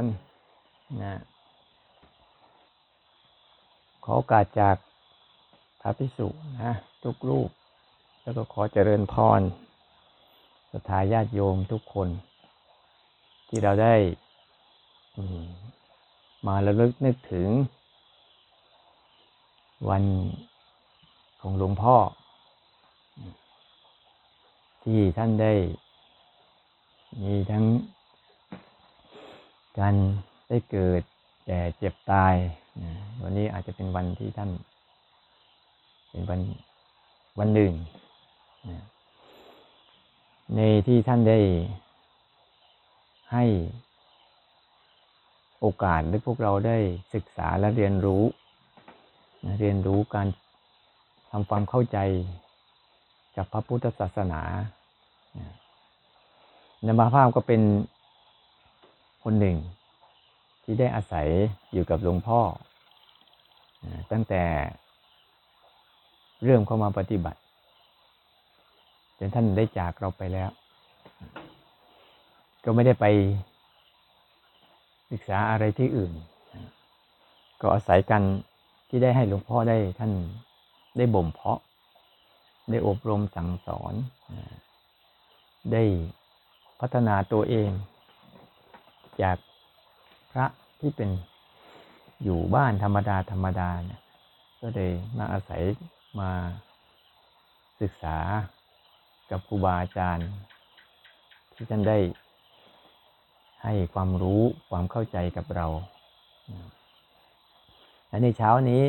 รนะขอโอกาสจากพระพิสุนะทุกรูป แล้วก็ขอเจริญพรสถาญาติโยมทุกคน ที่เราได้มาระลึกนึกถึง วันของหลวงพ่อ ที่ท่านได้มีทั้ง การได้เกิดแก่เจ็บตายวันนี้อาจจะเป็นวันที่ท่าน เป็นวันวันหนึ่งในที่ท่านได้ให้โอกาสให้พวกเราได้ศึกษาและเรียนรู้เรียนรู้การทำความเข้าใจกับพระพุทธศาสนาในมาภาพก็เป็น คนหนึ่ง ที่ได้อาศัยอยู่กับหลวงพ่อ ตั้งแต่เริ่มเข้ามาปฏิบัติจนท่านได้จากเราไปแล้ว ก็ไม่ได้ไปศึกษาอะไรที่อื่น ก็อาศัยกันที่ได้ให้หลวงพ่อได้ท่านได้บ่มเพาะ ได้อบรมสั่งสอน ได้พัฒนาตัวเอง จากพระที่เป็นอยู่บ้านธรรมดาธรรมดาเนี่ยก็เลยมาอาศัยมาศึกษากับครูบาอาจารย์ ที่ท่านได้ให้ความรู้ความเข้าใจกับเรา และในเช้านี้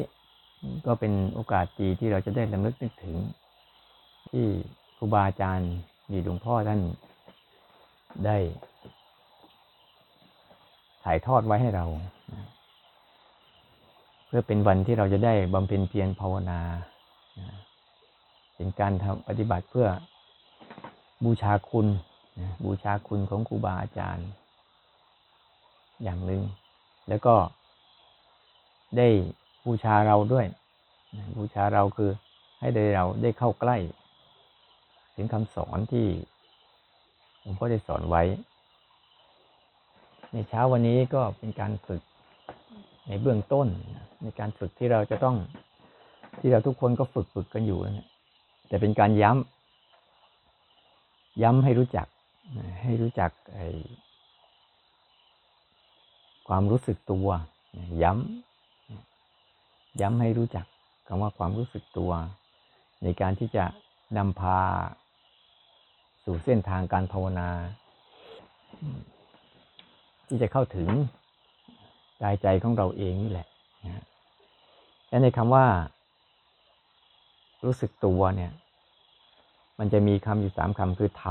ก็เป็นโอกาสดีที่เราจะได้ลำลึกนึกถึง ที่ครูบาอาจารย์มีหลวงพ่อท่านได้ ถ่ายทอดไว้ให้เรา เพื่อเป็นวันที่เราจะได้บำเพ็ญเพียรภาวนาเป็นการทำปฏิบัติเพื่อบูชาคุณ บูชาคุณของครูบาอาจารย์ อย่างหนึ่งแล้วก็ได้บูชาเราด้วย บูชาเราคือให้ได้เราได้เข้าใกล้ ถึงคำสอนที่หลวงพ่อได้สอนไว้ ในเช้าวันนี้ก็เป็นการฝึกในเบื้องต้น ในการฝึกที่เราจะต้องที่เราทุกคนก็ฝึกฝึกกันอยู่นะแต่เป็นการย้ำย้ำให้รู้จัก ให้รู้จักความรู้สึกตัว ย้ำย้ำให้รู้จักคำว่าความรู้สึกตัว ในการที่จะนำพาสู่เส้นทางการภาวนา ที่จะเข้าถึงกายใจของเราเองนี่แหละและในคำว่า รู้สึกตัวเนี่ย มันจะมีคำอยู่สามคำคือท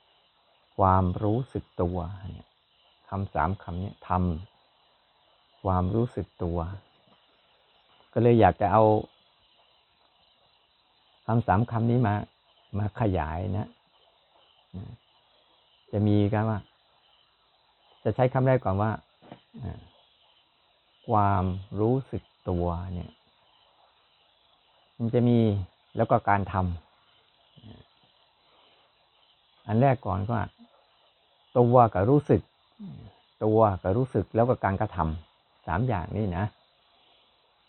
ำความรู้สึกตัวเนี่ยคำสามคำนี้ทำความรู้สึกตัว ก็เลยอยากจะเอาคำสามคำนี้มามาขยายนะ จะมีกันว่า จะใช้คำแรกก่อนว่า ความรู้สึกตัวเนี่ยมันจะมีแล้วก็การทำอันแรกก่อนก็ตัวกับรู้สึก ตัวกับรู้สึกแล้วก็การกระทำสามอย่างนี้นะ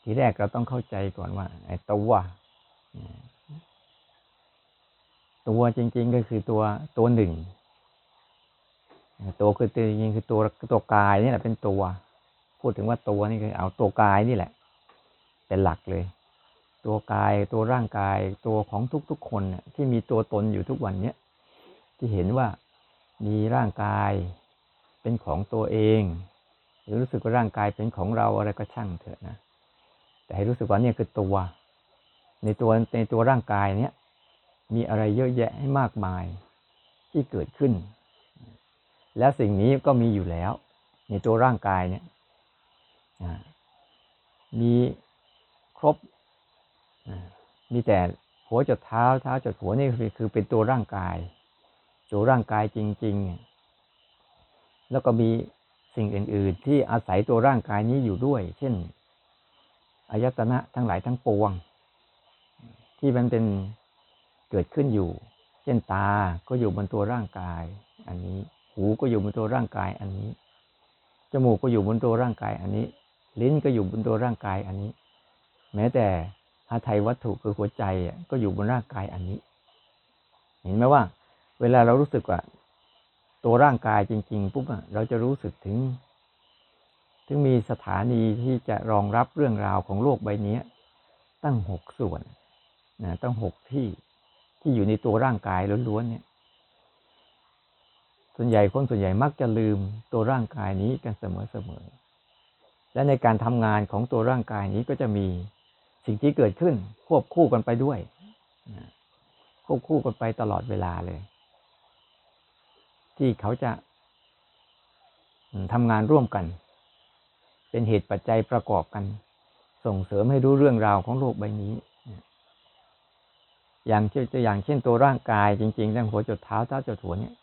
ทีแรกเราต้องเข้าใจก่อนว่าไอ้ตัวตัวจริงๆก็คือตัวตัวหนึ่ง ตัวคือตัวจริงคือตัวตัวกายนี่แหละเป็นตัว พูดถึงว่าตัวนี่คือเอาตัวกายนี่แหละ เป็นหลักเลย ตัวกายตัวร่างกายตัวของทุกๆคนเนี่ยที่มีตัวตนอยู่ทุกวันเนี้ยที่เห็นว่ามีร่างกายเป็นของตัวเอง หรือรู้สึกว่าร่างกายเป็นของเราอะไรก็ช่างเถอะนะแต่ให้รู้สึกว่าเนี่ยคือตัว ในตัวในตัวร่างกายเนี้ยมีอะไรเยอะแยะให้มากมายที่เกิดขึ้น แล้วสิ่งนี้ก็มีอยู่แล้ว ในตัวร่างกายเนี่ยมีครบมีแต่หัวจดเท้าเท้าจดหัวนี่คือเป็นตัวร่างกาย ตัวร่างกายจริงๆ แล้วก็มีสิ่งอื่น ๆ ที่อาศัยตัวร่างกายนี้อยู่ด้วย เช่นอายตนะทั้งหลายทั้งปวง ที่มันเป็นเกิดขึ้นอยู่ เช่นตาก็อยู่บนตัวร่างกายอันนี้ หูก็อยู่บนตัวร่างกายอันนี้ จมูกก็อยู่บนตัวร่างกายอันนี้ ลิ้นก็อยู่บนตัวร่างกายอันนี้ แม้แต่หาไทยวัตถุคือหัวใจก็อยู่บนร่างกายอันนี้ เห็นไหมว่า เวลาเรารู้สึกว่า ตัวร่างกายจริง ๆปุ๊บเราจะรู้สึกถึง ถึงมีสถานีที่จะรองรับเรื่องราวของโลกใบนี้ตั้งหกส่วนนะตั้งหกที่ที่อยู่ในตัวร่างกายล้วนๆเนี่ย ส่วนใหญ่คนส่วนใหญ่มักจะลืมตัวร่างกายนี้กันเสมอๆ และในการทำงานของตัวร่างกายนี้ก็จะมีสิ่งที่เกิดขึ้นควบคู่กันไปด้วย ควบคู่กันไปตลอดเวลาเลย ที่เขาจะทำงานร่วมกัน เป็นเหตุปัจจัยประกอบกัน ส่งเสริมให้รู้เรื่องราวของโลกใบนี้ อย่างเช่นอย่างเช่นตัวร่างกายจริงๆตั้งหัวจดเท้าเท้าจดหัวเนี่ย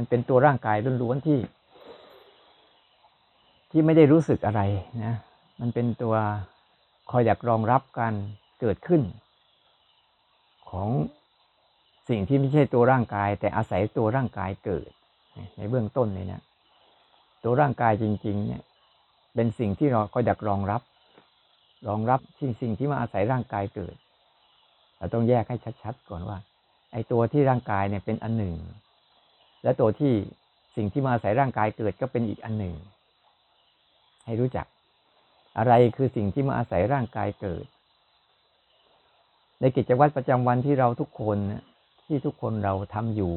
มันเป็นตัวร่างกายล้วนๆที่ ที่ไม่ได้รู้สึกอะไรนะ มันเป็นตัวคอยอยากรองรับการเกิดขึ้น ของสิ่งที่ไม่ใช่ตัวร่างกาย แต่อาศัยตัวร่างกายเกิด ในเบื้องต้นเลยเนะตัวร่างกายจริง ๆ เนี่ย เป็นสิ่งที่เราคอยอยากรองรับ รองรับสิ่งสิ่งที่มาอาศัยร่างกายเกิดเราต้องแยกให้ชัดๆก่อนว่า ไอ้ตัวที่ร่างกายเนี่ยเป็นอันหนึ่ง และตัวที่สิ่งที่มาอาศัยร่างกายเกิดก็เป็นอีกอันหนึ่ง ให้รู้จัก อะไรคือสิ่งที่มาอาศัยร่างกายเกิด ในกิจวัตรประจำวันที่เราทุกคนที่ทุกคนเราทำอยู่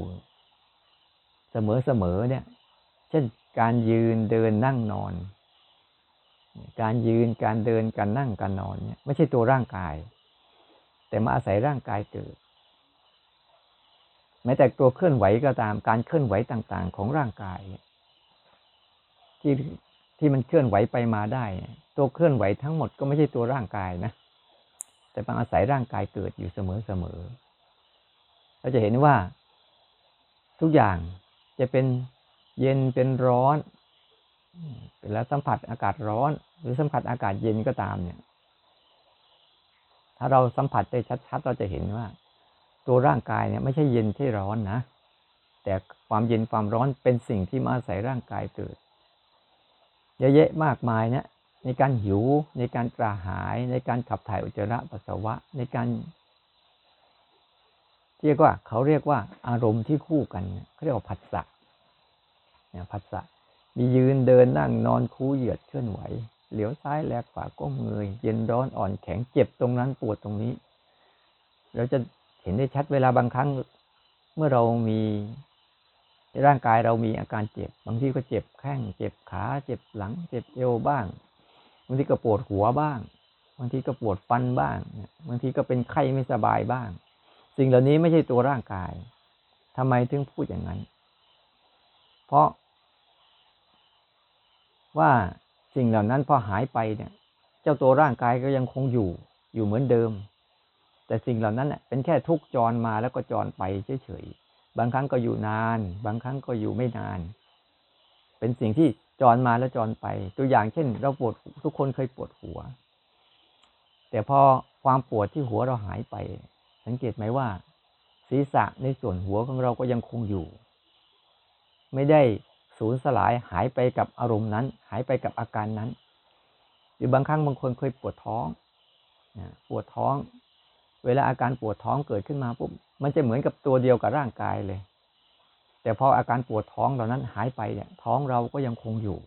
เสมอๆเนี่ย เช่นการยืนเดินนั่งนอน การยืนการเดินการนั่งการนอนเนี่ยไม่ใช่ตัวร่างกาย แต่มาอาศัยร่างกายเกิด แม้แต่ตัวเคลื่อนไหวก็ตามการเคลื่อนไหวต่างๆ ของร่างกาย ที่ที่มันเคลื่อนไหวไปมาได้ ตัวเคลื่อนไหวทั้งหมดก็ไม่ใช่ตัวร่างกายนะ แต่บางอาศัยร่างกายเกิดอยู่เสมอๆเราจะเห็นว่า ทุกอย่างจะเป็นเย็นเป็นร้อนแล้วสัมผัสอากาศร้อน หรือสัมผัสอากาศเย็นก็ตามเนี่ย ถ้าเราสัมผัสได้ชัดๆ เราจะเห็นว่า ตัวร่างกายเนี่ยไม่ใช่เย็นที่ร้อนนะ แต่ความเย็นความร้อนเป็นสิ่งที่มาอาศัยร่างกายเกิดเยอะแยะมากมายเนี่ยในการหิวในการกระหายในการขับถ่ายอุจจาระปัสสาวะในการเรียกว่าเขาเรียกว่าอารมณ์ที่คู่กันเขาเรียกว่าผัสสะเนี่ยผัสสะมียืนเดินนั่งนอนคูเหยียดเคลื่อนไหว เหลียวซ้ายแลกขวาก้มเงยเย็นร้อนอ่อนแข็งเจ็บตรงนั้นปวดตรงนี้ เราจะ เห็นได้ชัดเวลาบางครั้ง เมื่อเรามีร่างกายเรามีอาการเจ็บ บางทีก็เจ็บแข้ง เจ็บขา เจ็บหลัง เจ็บเอวบ้าง บางทีก็ปวดหัวบ้าง บางทีก็ปวดฟันบ้าง บางทีก็เป็นไข้ไม่สบายบ้าง สิ่งเหล่านี้ไม่ใช่ตัวร่างกายทำไมถึงพูดอย่างนั้น เพราะ ว่าสิ่งเหล่านั้นพอหายไปเนี่ย เจ้าตัวร่างกายก็ยังคงอยู่อยู่เหมือนเดิม แต่สิ่งเหล่านั้นเป็นแค่ทุกจรมาแล้วก็จรไปเฉยๆ บางครั้งก็อยู่นาน บางครั้งก็อยู่ไม่นาน เป็นสิ่งที่จรมาแล้วจรไป ตัวอย่างเช่น เราปวดทุกคนเคยปวดหัว แต่พอความปวดที่หัวเราหายไป สังเกตไหมว่า ศีรษะในส่วนหัวของเราก็ยังคงอยู่ ไม่ได้สูญสลายหายไปกับอารมณ์นั้น หายไปกับอาการนั้น หรือบางครั้งบางคนเคยปวดท้องปวดท้อง เวลาอาการปวดท้องเกิดขึ้นมาปุ๊บมันจะเหมือนกับตัวเดียวกับร่างกายเลย แต่พออาการปวดท้องเหล่านั้นหายไปเนี่ยท้องเราก็ยังคงอยู่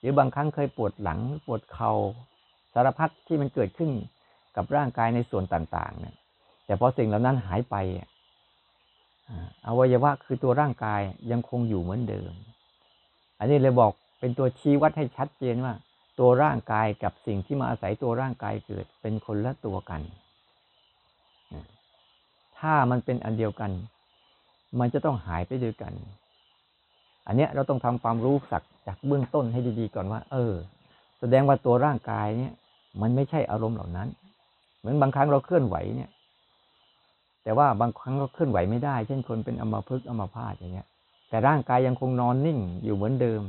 หรือบางครั้งเคยปวดหลังปวดเขา่าสารพัดที่มันเกิดขึ้นกับร่างกายในส่วนต่างๆเนี่ยแต่พอสิ่งเหล่านั้นหายไปอวัยวะคือตัวร่างกายยังคงอยู่เหมือนเดิม อันนี้เลยบอกเป็นตัวชี้วัดให้ชัดเจนว่า ตัวร่างกายกับสิ่งที่มาอาศัยตัวร่างกายเกิดเป็นคนละตัวกัน ถ้ามันเป็นอันเดียวกัน มันจะต้องหายไปด้วยกัน อันเนี้ยเราต้องทำความรู้สักจากเบื้องต้นให้ดีๆก่อนว่า เออ แสดงว่าตัวร่างกายเนี่ยมันไม่ใช่อารมณ์เหล่านั้น เหมือนบางครั้งเราเคลื่อนไหวเนี่ย แต่ว่าบางครั้งก็เคลื่อนไหวไม่ได้ เช่นคนเป็นอัมพฤกษ์อัมพาตอย่างเงี้ย แต่ร่างกายยังคงนอนนิ่งอยู่เหมือนเดิม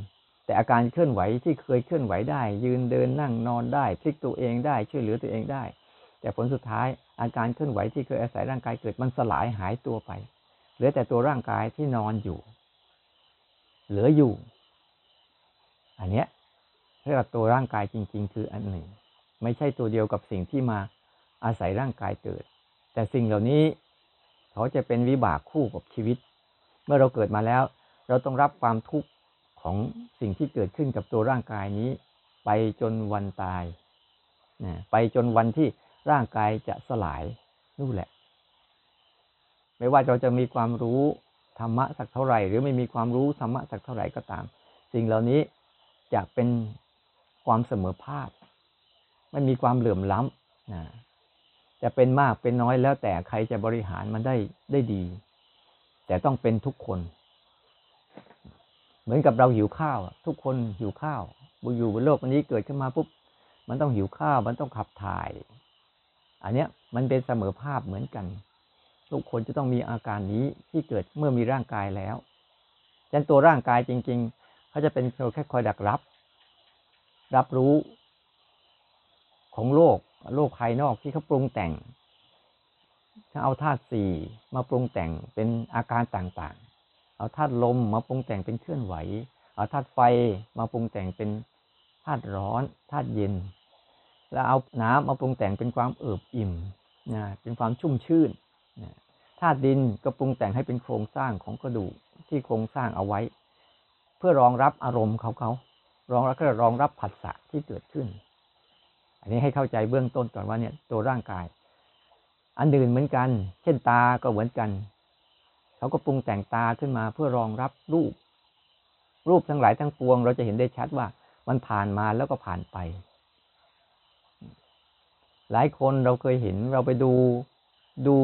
แต่อาการเคลื่อนไหวที่เคยเคลื่อนไหวได้ ยืนเดินนั่งนอนได้พลิกตัวเองได้ช่วยเหลือตัวเองได้ แต่ผลสุดท้ายอาการเคลื่อนไหวที่เคยอาศัยร่างกายเกิดมันสลายหายตัวไป เหลือแต่ตัวร่างกายที่นอนอยู่ เหลืออยู่ อันเนี้ยเรียกว่าตัวร่างกายจริง ๆ คืออันหนึ่ง ไม่ใช่ตัวเดียวกับสิ่งที่มาอาศัยร่างกายเกิด แต่สิ่งเหล่านี้เขาจะเป็นวิบากคู่กับชีวิต เมื่อเราเกิดมาแล้ว เราต้องรับความทุกข์ ของสิ่งที่เกิดขึ้นกับตัวร่างกายนี้ ไปจนวันตายนะไปจนวันที่ร่างกายจะสลายนู่นแหละ ไม่ว่าเราจะมีความรู้ธรรมะสักเท่าไหร่ หรือไม่มีความรู้ธรรมะสักเท่าไหร่ก็ตาม สิ่งเหล่านี้จะเป็นความเสมอภาคไม่มีความเหลื่อมล้ำนะจะเป็นมากเป็นน้อยแล้วแต่ใครจะบริหารมันได้ได้ดี แต่ต้องเป็นทุกคน เหมือนกับเราหิวข้าวทุกคนหิวข้าวบอยู่บนโลกวันนี้เกิดขึ้นมาปุ๊บมันต้องหิวข้าวมันต้องขับถ่าย อันเนี้ยมันเป็นเสมอภาพเหมือนกัน ทุกคนจะต้องมีอาการนี้ที่เกิดเมื่อมีร่างกายแล้วดังตัวร่างกายจริง ๆเขาจะเป็นเพียงแค่คอยดักรับ รับรู้ของโลกโลกภายนอกที่เขาปรุงแต่งถ้าเอาธาตุสี่มาปรุงแต่งเป็นอาการต่างๆ เอาธาตุลมมาปรุงแต่งเป็นเคลื่อนไหว เอาธาตุไฟมาปรุงแต่งเป็นธาตุร้อนธาตุเย็น แล้วเอาน้ำมาปรุงแต่งเป็นความเอิบอิ่มนะเป็นความชุ่มชื่นธาตุดินก็ปรุงแต่งให้เป็นโครงสร้างของกระดูกที่โครงสร้างเอาไว้ เพื่อรองรับอารมณ์เขาเขารองรับก็รองรับผัสสะที่เกิดขึ้น อันนี้ให้เข้าใจเบื้องต้นก่อนว่าเนี่ยตัวร่างกาย อันอื่นเหมือนกัน เช่นตาก็เหมือนกัน เขาก็ปรุงแต่งตาขึ้นมาเพื่อรองรับรูป รูปทั้งหลายทั้งปวง เราจะเห็นได้ชัดว่ามันผ่านมาแล้วก็ผ่านไป หลายคนเราเคยเห็นเราไปดูดู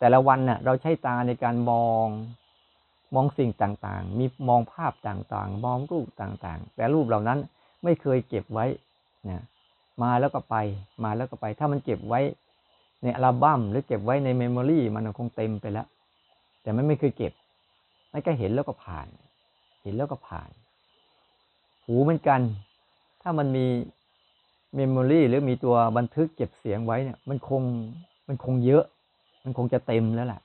แต่ละวันน่ะเราใช้ตาในการมองมองสิ่งต่างๆ มีมองภาพต่างๆ มองรูปต่างๆ แต่รูปเหล่านั้นไม่เคยเก็บไว้นะมาแล้วก็ไป มาแล้วก็ไป ถ้ามันเก็บไว้ในอัลบั้มหรือเก็บไว้ในเมมโมรีมันคงเต็มไปแล้ว แต่มันไม่เคยเก็บ มันก็เห็นแล้วก็ผ่าน เห็นแล้วก็ผ่าน หูเหมือนกัน ถ้ามันมีเมมโมรีหรือมีตัวบันทึกเก็บเสียงไว้เนี่ย มันคง มันคงเยอะ มันคงจะเต็มแล้วแหละ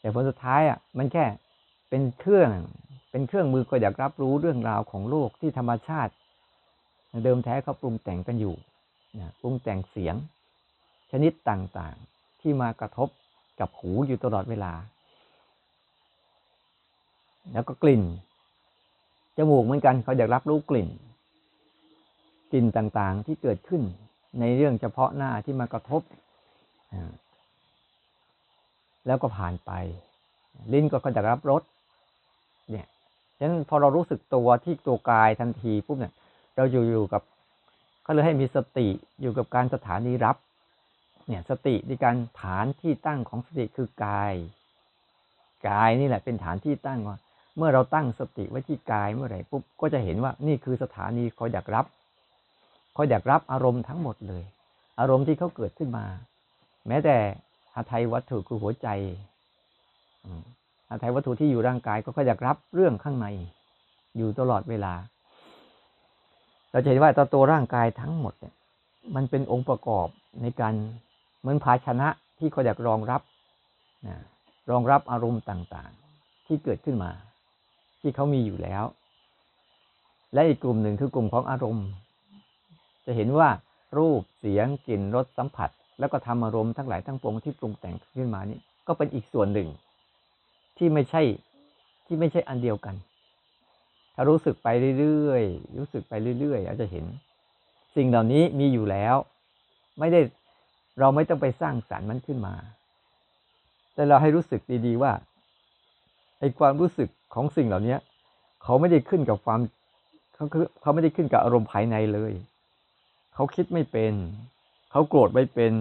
แต่ผลสุดท้ายอะ มันแค่เป็นเครื่อง เป็นเครื่องมือก็อยากรับรู้เรื่องราวของโลกที่ธรรมชาติ เดิมแท้เขาปรุงแต่งกันอยู่นะปรุงแต่งเสียง ชนิดต่างๆ ที่มากระทบกับหูอยู่ตลอดเวลา แล้วก็กลิ่น จมูกเหมือนกันเขาอยากรับรู้กลิ่น กลิ่นต่างๆที่เกิดขึ้นในเรื่องเฉพาะหน้าที่มากระทบ แล้วก็ผ่านไป ลิ้นก็เขาจะรับรส เนี่ยฉะนั้นพอเรารู้สึกตัวที่ตัวกายทันทีปุ๊บเนี่ย เราอยู่อยู่กับก็เลยให้มีสติอยู่กับการสถานีรับ เนี่ยสติในการฐานที่ตั้งของสติคือกาย กายนี่แหละเป็นฐานที่ตั้งว่า เมื่อเราตั้งสติไว้ที่กายเมื่อไหร่ปุ๊บก็จะเห็นว่านี่คือสถานีคอยอยากรับคอยอยากรับอารมณ์ทั้งหมดเลย อารมณ์ที่เขาเกิดขึ้นมา แม้แต่หาไทยวัตถุคือหัวใจหาไทยวัตถุที่อยู่ร่างกายก็คอยากรับเรื่องข้างใน อยู่ตลอดเวลา เราจะเห็นว่าตัวตัวร่างกายทั้งหมดเนี่ยมันเป็นองค์ประกอบในการเหมือนภาชนะที่เขาอยากรองรับนะรองรับอารมณ์ต่างๆ ที่เกิดขึ้นมา ที่เขามีอยู่แล้ว และอีกกลุ่มหนึ่งคือกลุ่มของอารมณ์ จะเห็นว่ารูปเสียงกลิ่นรสสัมผัส แล้วก็ทำอารมณ์ทั้งหลายทั้งปวงที่ปรุงแต่งขึ้นมานี่ก็เป็นอีกส่วนหนึ่ง ที่ไม่ใช่ที่ไม่ใช่อันเดียวกัน ถ้ารู้สึกไปเรื่อยๆรู้สึกไปเรื่อยๆอาจะเห็น สิ่งเหล่านี้มีอยู่แล้ว ไม่ได้เราไม่ต้องไปสร้างสารรค์มันขึ้นมา แต่เราให้รู้สึกดีๆว่าไอ้ความรู้สึก ของสิ่งเหล่านี้เขาไม่ได้ขึ้นกับความเขาคือเขาไม่ได้ขึ้นกับอารมณ์ภายในเลย เขาคิดไม่เป็น เขาโกรธไม่เป็น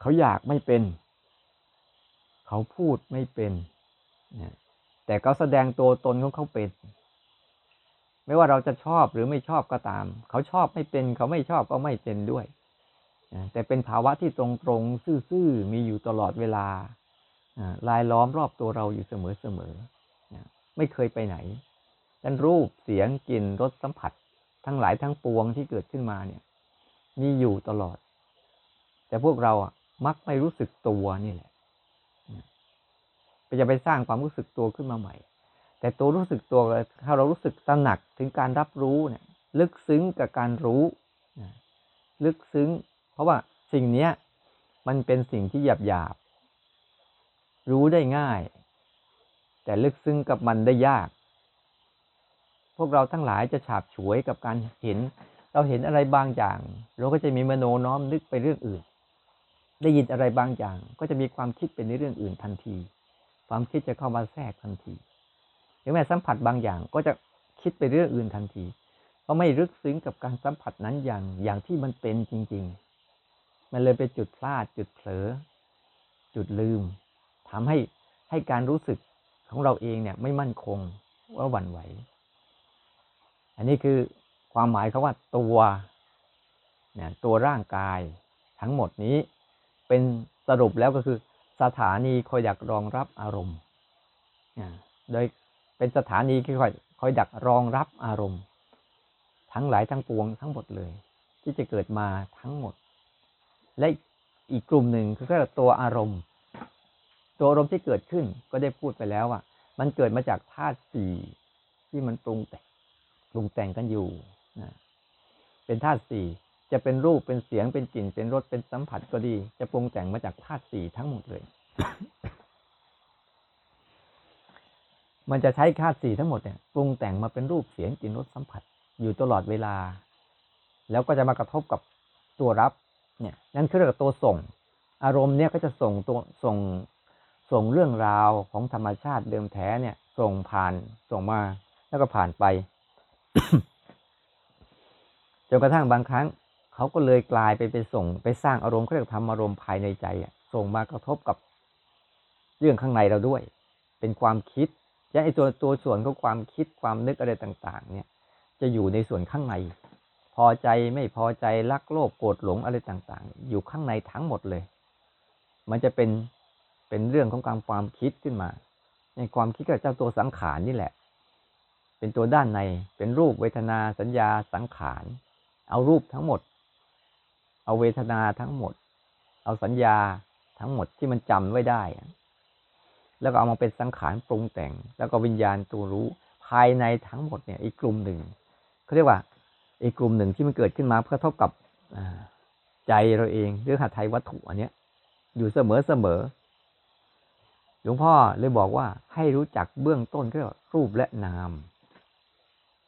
เขาอยากไม่เป็น เขาพูดไม่เป็นแต่เขาแสดงตัวตนของเขาเป็น ไม่ว่าเราจะชอบหรือไม่ชอบก็ตาม เขาชอบไม่เป็น เขาไม่ชอบก็ไม่เป็นด้วยแต่เป็นภาวะที่ตรงๆซื่อๆมีอยู่ตลอดเวลาลายล้อมรอบตัวเราอยู่เสมอๆ ไม่เคยไปไหนดันรูปเสียงกลิ่นรสสัมผัส ทั้งหลายทั้งปวงที่เกิดขึ้นมาเนี่ย มีอยู่ตลอด แต่พวกเราอะมักไม่รู้สึกตัวนี่แหละก็จะไปสร้างความรู้สึกตัวขึ้นมาใหม่ แต่ตัวรู้สึกตัวถ้าเรารู้สึกตระหนักถึงการรับรู้เนี่ย ลึกซึ้งกับการรู้ลึกซึ้ง เพราะว่าสิ่งเนี้ยมันเป็นสิ่งที่หยาบหยาบรู้ได้ง่าย แต่ลึกซึ้งกับมันได้ยาก พวกเราทั้งหลายจะฉาบฉวยกับการเห็น เราเห็นอะไรบางอย่าง เราก็จะมีมโนน้อมนึกไปเรื่องอื่น ได้ยินอะไรบางอย่าง ก็จะมีความคิดเป็นในเรื่องอื่นทันที ความคิดจะเข้ามาแทรกทันทีหรือแม้สัมผัสบางอย่างก็จะคิดไปเรื่องอื่นทันทีเพราะไม่ลึกซึ้งกับการสัมผัสนั้นอย่างอย่างที่มันเป็นจริง ๆ มันเลยไปจุดพลาดจุดเผลอจุดลืมทำให้ให้การรู้สึก ของเราเองเนี่ยไม่มั่นคงว่าหวั่นไหว อันนี้คือความหมายเขาว่าตัวเนี่ยตัวร่างกายทั้งหมดนี้เป็นสรุปแล้วก็คือสถานีคอยดักรองรับอารมณ์ โดยเป็นสถานีที่คอยคอยดักรองรับอารมณ์ ทั้งหลายทั้งปวงทั้งหมดเลย ที่จะเกิดมาทั้งหมด และอีกกลุ่มหนึ่งคือตัวอารมณ์ ตัวอารมณ์ที่เกิดขึ้นก็ได้พูดไปแล้วว่ามันเกิดมาจากธาตุสี่ที่มันปรุงแต่งปรุงแต่งกันอยู่นะเป็นธาตุสี่จะเป็นรูปเป็นเสียงเป็นกลิ่นเป็นรสเป็นสัมผัสก็ดี จะปรุงแต่งมาจากธาตุสี่ทั้งหมดเลย มันจะใช้ธาตุสี่ทั้งหมดเนี่ยปรุงแต่งมาเป็นรูปเสียงกลิ่นรสสัมผัส อยู่ตลอดเวลา แล้วก็จะมากระทบกับตัวรับ เนี่ย นั่นคือเรื่องตัวส่ง อารมณ์เนี่ยก็จะส่งตัวส่ง ส่งเรื่องราวของธรรมชาติเดิมแท้เนี่ย ส่งผ่านส่งมาแล้วก็ผ่านไปจนกระทั่งบางครั้ง เขาก็เลยกลายไปไปส่ง ไปสร้างอารมณ์เขาเรียกทำอารมณ์ภายในใจอะส่งมากระทบกับเรื่องข้างในเราด้วย เป็นความคิดยังไอตัวตัวส่วนของความคิดความนึกอะไรต่าง ๆ เนี่ย จะอยู่ในส่วนข้างใน พอใจไม่พอใจรักโลภโกรธหลงอะไรต่าง ๆ อยู่ข้างในทั้งหมดเลย มันจะเป็น เป็นเรื่องของการความคิดขึ้นมา ในความคิดกับเจ้าตัวสังขารนี่แหละ เป็นตัวด้านในเป็นรูปเวทนาสัญญาสังขาร เอารูปทั้งหมด เอาเวทนาทั้งหมด เอาสัญญาทั้งหมดที่มันจำไว้ได้ แล้วก็เอามาเป็นสังขารปรุงแต่ง แล้วก็วิญญาณตัวรู้ภายในทั้งหมดเนี่ยอีกกลุ่มหนึ่งเขาเรียกว่าอีกกลุ่มหนึ่งที่มันเกิดขึ้นมาเพื่อเท่ากับใจเราเองหรือหัตถยวัตถุอันเนี้ยอยู่เสมอเสมอ หลวงพ่อเลยบอกว่าให้รู้จักเบื้องต้นก็รูปและนาม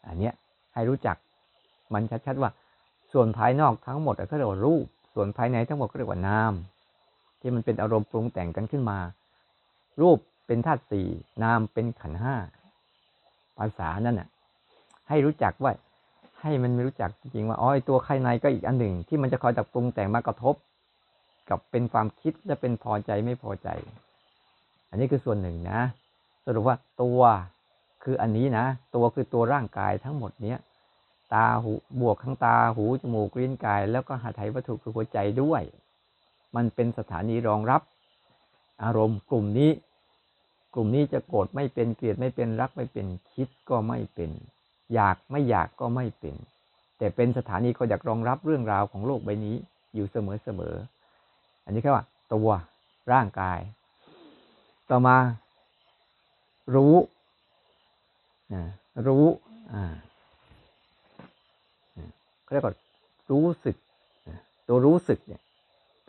อันเนี้ยให้รู้จักมันชัดๆว่า ส่วนภายนอกทั้งหมดก็เรียกว่ารูป ส่วนภายในทั้งหมดก็เรียกว่านาม ที่มันเป็นอารมณ์ปรุงแต่งกันขึ้นมา รูปเป็นธาตุสี่นามเป็นขันห้าภาษานั่นน่ะ ให้รู้จักว่าให้มันไม่รู้จักจริงๆว่าอ๋อตัวภายในก็อีกอันหนึ่ง ที่มันจะคอยตักปรุงแต่งมากระทบ กับเป็นความคิดและเป็นพอใจไม่พอใจ อันนี้คือส่วนหนึ่งนะ สรุปว่าตัวคืออันนี้นะ ตัวคือตัวร่างกายทั้งหมดเนี้ยตาหูบวกทั้งตาหูจมูกลิ้นกาย แล้วก็หาไถวัตถุคือหัวใจด้วย มันเป็นสถานีรองรับ อารมณ์กลุ่มนี้ กลุ่มนี้จะโกรธไม่เป็นเกลียดไม่เป็นรักไม่เป็นคิดก็ไม่เป็น อยากไม่อยากก็ไม่เป็น แต่เป็นสถานีเขาอยากรองรับเรื่องราวของโลกใบนี้อยู่เสมอเสมออันนี้แค่ว่า ตัวร่างกาย ต่อมา รู้รู้เขาเรียกว่ารู้สึก ตัวรู้สึกเนี่ย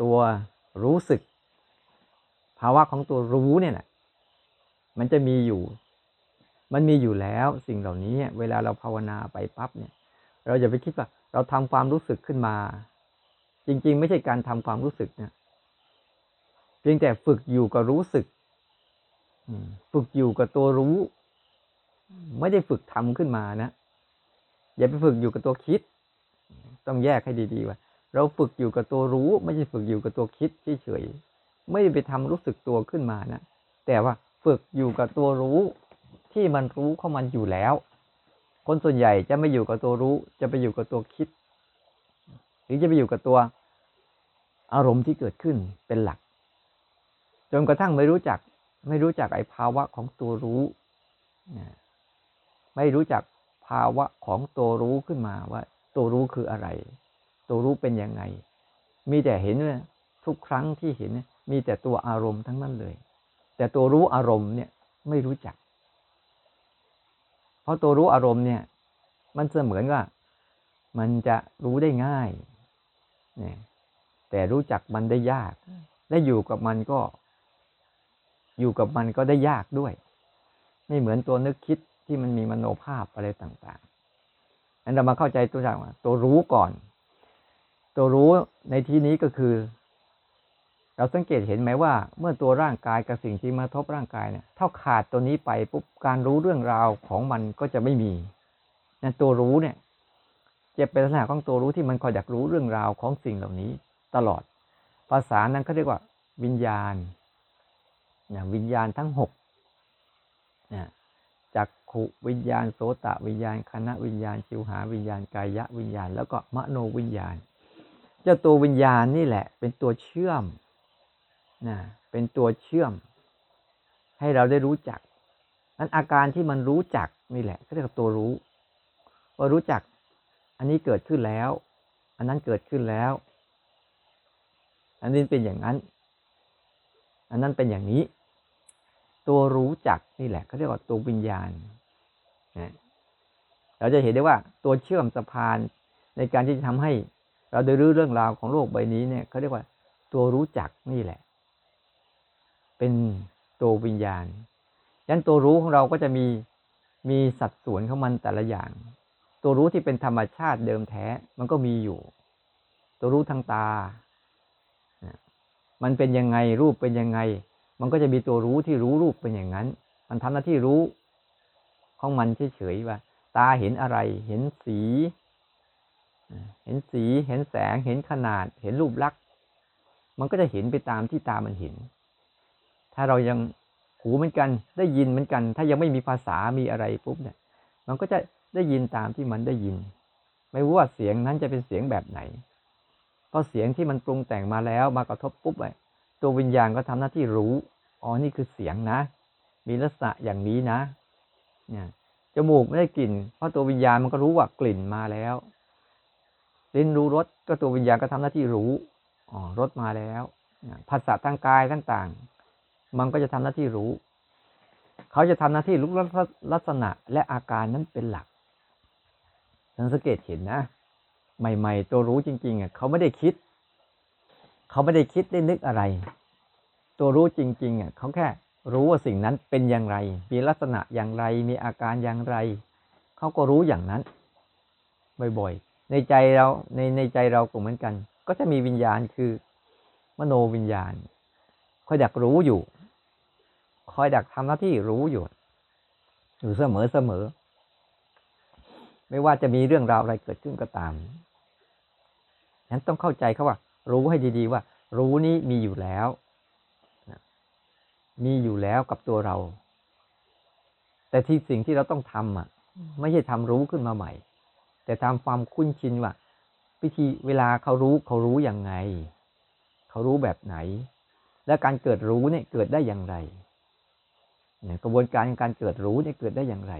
ตัวรู้สึก ภาวะของตัวรู้เนี่ยนะมันจะมีอยู่ มันมีอยู่แล้วสิ่งเหล่านี้ เวลาเราภาวนาไปปั๊บเนี่ย เราอย่าไปคิดว่า เราทำความรู้สึกขึ้นมา จริง ๆ ไม่ใช่การทำความรู้สึกเนี่ยเพียงแต่ฝึกอยู่กับรู้สึก ฝึกอยู่กับตัวรู้ ไม่ได้ฝึกทำขึ้นมานะ อย่าไปฝึกอยู่กับตัวคิด ต้องแยกให้ดีๆว่า เราฝึกอยู่กับตัวรู้ ไม่ใช่ฝึกอยู่กับตัวคิดเฉยๆไม่ได้ไปทำรู้สึกตัวขึ้นมานะแต่ว่าฝึกอยู่กับตัวรู้ที่มันรู้เข้ามันอยู่แล้ว คนส่วนใหญ่จะไม่อยู่กับตัวรู้ จะไปอยู่กับตัวคิด หรือจะไปอยู่กับตัวอารมณ์ที่เกิดขึ้นเป็นหลัก จนกระทั่งไม่รู้จัก ไม่รู้จักไอ้ภาวะของตัวรู้ไม่รู้จักภาวะของตัวรู้ขึ้นมาว่า ตัวรู้คืออะไร ตัวรู้เป็นยังไง มีแต่เห็นทุกครั้งที่เห็นมีแต่ตัวอารมณ์ทั้งนั้นเลย แต่ตัวรู้อารมณ์เนี่ยไม่รู้จัก เพราะตัวรู้อารมณ์เนี่ย มันเสมือนว่า มันจะรู้ได้ง่าย เนี่ย แต่รู้จักมันได้ยาก และอยู่กับมันก็ อยู่กับมันก็ได้ยากด้วย ไม่เหมือนตัวนึกคิดที่มันมีมโนภาพอะไรต่างๆนั้นเรามาเข้าใจตัวอย่างว่าตัวรู้ก่อน ตัวรู้ในที่นี้ก็คือ เราสังเกตเห็นไหมว่า เมื่อตัวร่างกายกับสิ่งที่มาทบร่างกายเนี่ยถ้าขาดตัวนี้ไปปุ๊บการรู้เรื่องราวของมันก็จะไม่มีนั่นตัวรู้เนี่ยจะเป็นลักษณะของตัวรู้ที่มันคอยอยากรู้เรื่องราวของสิ่งเหล่านี้ตลอด ภาษานั้นเขาเรียกว่า วิญญาณ นะวิญญาณทั้งหกนะจักขุวิญญาณโสตะวิญญาณคณะวิญญาณจิวหาวิญญาณกายะวิญญาณ แล้วก็มโนวิญญาณ เจ้าตัววิญญาณนี่แหละ เป็นตัวเชื่อมนะเป็นตัวเชื่อม ให้เราได้รู้จักนั้นอาการที่มันรู้จักนี่แหละเขาเรียกว่าตัวรู้ว่ารู้จักอันนี้เกิดขึ้นแล้ว อันนั้นเกิดขึ้นแล้ว อันนี้เป็นอย่างนั้น อันนั้นเป็นอย่างนี้ ตัวรู้จักนี่แหละเขาเรียกว่าตัววิญญาณนะเราจะเห็นได้ว่าตัวเชื่อมสะพานในการที่จะทำให้ เราได้รู้เรื่องราวของโลกใบนี้เนี่ยเขาเรียกว่าตัวรู้จักนี่แหละ เป็นตัววิญญาณยันตัวรู้ของเราก็จะมีมีสัดส่วนของมันแต่ละอย่าง ตัวรู้ที่เป็นธรรมชาติเดิมแท้มันก็มีอยู่ ตัวรู้ทางตา มันเป็นยังไงรูปเป็นยังไง มันก็จะมีตัวรู้ที่รู้รูปเป็นอย่างนั้น มันทำหน้าที่รู้ของมันเฉยๆว่า ตาเห็นอะไร เห็นสี เห็นสี เห็นแสง เห็นขนาด เห็นรูปลักษณ์ มันก็จะเห็นไปตามที่ตามันเห็น ถ้าเรายังหูเหมือนกัน ได้ยินเหมือนกัน ถ้ายังไม่มีภาษา มีอะไรปุ๊บเนี่ย มันก็จะได้ยินตามที่มันได้ยิน ไม่ว่าเสียงนั้นจะเป็นเสียงแบบไหน เพราะเสียงที่มันปรุงแต่งมาแล้วมากระทบปุ๊บไป ตัววิญญาณก็ทำหน้าที่รู้ อ๋อ นี่คือเสียงนะ มีลักษณะอย่างนี้นะ เนี่ย จมูกไม่ได้กลิ่น เพราะตัววิญญาณมันก็รู้ว่ากลิ่นมาแล้ว ลิ้นรู้รส ก็ตัววิญญาณก็ทำหน้าที่รู้ อ๋อ รสมาแล้วภาษาทางกายต่างๆ มันก็จะทำหน้าที่รู้ เขาจะทำหน้าที่รู้ลักษณะและอาการนั้นเป็นหลักสังเกตเห็นนะ ใหม่ ๆ ตัวรู้จริงๆอะเขาไม่ได้คิด เขาไม่ได้คิดได้นึกอะไร ตัวรู้จริงๆอะเขาแค่รู้ว่าสิ่งนั้นเป็นอย่างไร มีลักษณะอย่างไร มีอาการอย่างไร เขาก็รู้อย่างนั้น บ่อยๆ ในใจเราในในใจเราก็เหมือนกัน ก็จะมีวิญญาณคือ มโนวิญญาณคอยดักรู้อยู่ คอยดักทำหน้าที่รู้อยู่ อยู่เสมอเสมอ ไม่ว่าจะมีเรื่องราวอะไรเกิดขึ้นก็ตามฉะนั้นต้องเข้าใจเขาว่า รู้ให้ดีๆว่า รู้นี้มีอยู่แล้ว มีอยู่แล้วกับตัวเรา แต่ที่สิ่งที่เราต้องทำอะ ไม่ใช่ทำรู้ขึ้นมาใหม่ แต่ทำความคุ้นชินว่าวิธีเวลาเขารู้เขารู้อย่างไง เขารู้แบบไหน และการเกิดรู้เนี่ยเกิดได้อย่างไรเนี่ยกระบวนการการเกิดรู้เนี่ยเกิดได้อย่างไร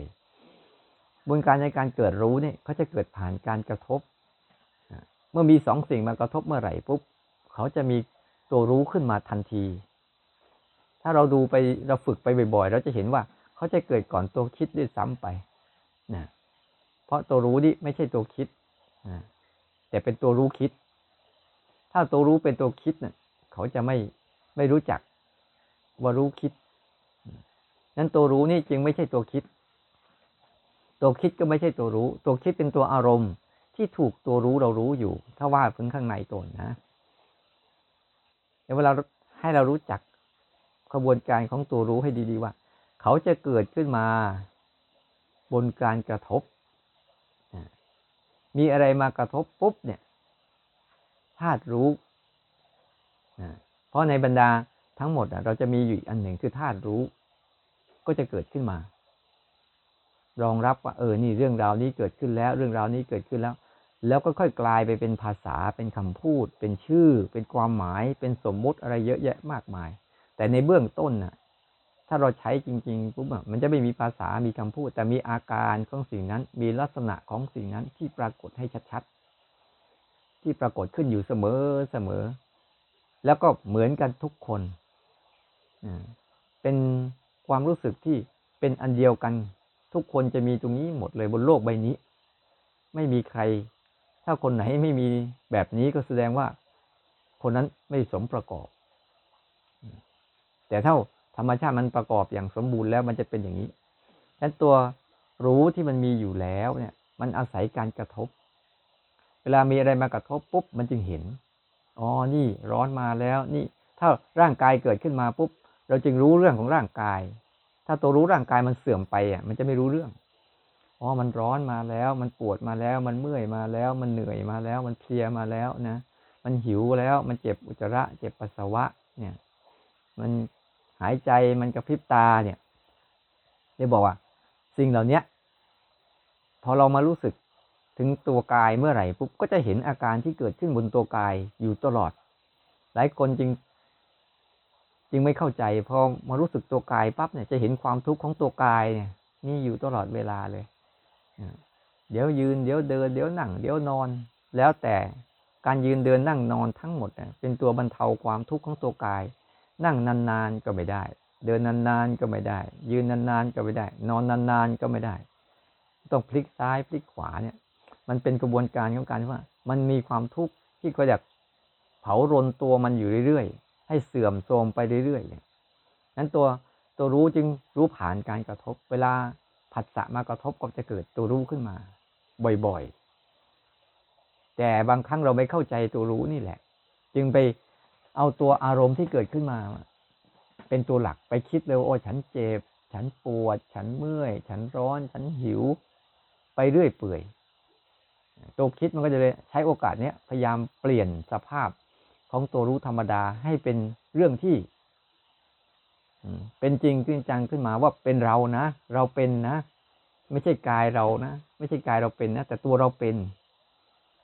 บนการในการเกิดรู้เนี่ยเขาจะเกิดผ่านการกระทบ เมื่อมีสองสิ่งมากระทบเมื่อไหร่ปุ๊บเขาจะมีตัวรู้ขึ้นมาทันที ถ้าเราดูไปเราฝึกไปบ่อยๆ เราจะเห็นว่าเขาจะเกิดก่อนตัวคิดด้วยซ้ำไปนะเพราะตัวรู้นี่ไม่ใช่ตัวคิดนะแต่เป็นตัวรู้คิด ถ้าตัวรู้เป็นตัวคิดเนะ่ยเขาจะไม่ไม่รู้จักว่ารู้คิด นั้นตัวรู้นี่จึงไม่ใช่ตัวคิด ตัวคิดก็ไม่ใช่ตัวรู้ ตัวคิดเป็นตัวอารมณ์ ที่ถูกตัวรู้เรารู้อยู่ ถ้าว่าพึงข้างในตนนะเวลาให้เรารู้จักกระบวนการของตัวรู้ให้ดี ๆ ว่า เขาจะเกิดขึ้นมาบนการกระทบ มีอะไรมากระทบปุ๊บเนี่ยธาตุรู้ เพราะในบรรดาทั้งหมดเราจะมีอยู่อันหนึ่งคือธาตุรู้ ก็จะเกิดขึ้นมา รองรับว่าเออนี่เรื่องราวนี้เกิดขึ้นแล้ว เรื่องราวนี้เกิดขึ้นแล้ว แล้วก็ค่อยกลายไปเป็นภาษาเป็นคำพูด เป็นชื่อ เป็นความหมาย เป็นสมมุติอะไรเยอะแยะมากมาย แต่ในเบื้องต้นน่ะถ้าเราใช้จริงๆปุ๊บมันจะไม่มีภาษามีคำพูด แต่มีอาการของสิ่งนั้น มีลักษณะของสิ่งนั้นที่ปรากฏให้ชัดๆ ที่ปรากฏขึ้นอยู่เสมอเสมอ แล้วก็เหมือนกันทุกคนเป็นความรู้สึกที่เป็นอันเดียวกัน ทุกคนจะมีตรงนี้หมดเลยบนโลกใบนี้ ไม่มีใคร ถ้าคนไหนไม่มีแบบนี้ก็แสดงว่า คนนั้นไม่สมประกอบ แต่ถ้าธรรมชาติมันประกอบอย่างสมบูรณ์แล้วมันจะเป็นอย่างนี้ฉะนั้นตัวรู้ที่มันมีอยู่แล้วเนี่ย มันอาศัยการกระทบ เวลามีอะไรมากระทบปุ๊บมันจึงเห็นอ๋อนี่ร้อนมาแล้วนี่ ถ้าร่างกายเกิดขึ้นมาปุ๊บ เราจึงรู้เรื่องของร่างกาย ถ้าตัวรู้ร่างกายมันเสื่อมไปอะ มันจะไม่รู้เรื่องอ๋อมันร้อนมาแล้ว มันปวดมาแล้ว มันเมื่อยมาแล้ว มันเหนื่อยมาแล้ว มันเพลียมาแล้วนะ มันหิวแล้ว มันเจ็บอุจจาระ เจ็บปัสสาวะ เนี่ย มันหายใจมันกระพริบตาเนี่ยได้บอกว่า สิ่งเหล่านี้พอเรามารู้สึกถึงตัวกายเมื่อไหร่ปุ๊บก็จะเห็นอาการที่เกิดขึ้นบนตัวกายอยู่ตลอด หลายคนจึง จึงไม่เข้าใจพอมารู้สึกตัวกายปั๊บเนี่ยจะเห็นความทุกข์ของตัวกายเนี่ยนี่อยู่ตลอดเวลาเลย เดี๋ยวยืนเดี๋ยวเดิน เดี๋ยวนั่ง เดี๋ยวนอน แล้วแต่การยืนเดินนั่งนอนทั้งหมดเป็นตัวบรรเทาความทุกข์ของตัวกาย นั่งนานๆก็ไม่ได้ เดินนานๆก็ไม่ได้ ยืนนานๆก็ไม่ได้ นอนนานๆก็ไม่ได้ ต้องพลิกซ้ายพลิกขวาเนี่ย มันเป็นกระบวนการของการว่า มันมีความทุกข์ที่ก็อยากเผารนตัวมันอยู่เรื่อย ให้เสื่อมโทรมไปเรื่อยๆนั้นตัวตัวรู้จึงรู้ผ่านการกระทบ เวลาผัสสะมากระทบก็จะเกิดตัวรู้ขึ้นมา บ่อยๆ แต่บางครั้งเราไม่เข้าใจตัวรู้นี่แหละ จึงไปเอาตัวอารมณ์ที่เกิดขึ้นมา เป็นตัวหลักไปคิดเลยโอ้ฉันเจ็บ ฉันปวด ฉันเมื่อย ฉันร้อน ฉันหิว ไปเรื่อยเปื่อยตัวคิดมันก็จะเลยใช้โอกาสเนี้ยพยายามเปลี่ยนสภาพ ของตัวรู้ธรรมดาให้เป็นเรื่องที่เป็นจริงขึ้นจังขึ้นมาว่าเป็นเรานะ เราเป็นนะ ไม่ใช่กายเรานะ ไม่ใช่กายเราเป็นนะ แต่ตัวเราเป็น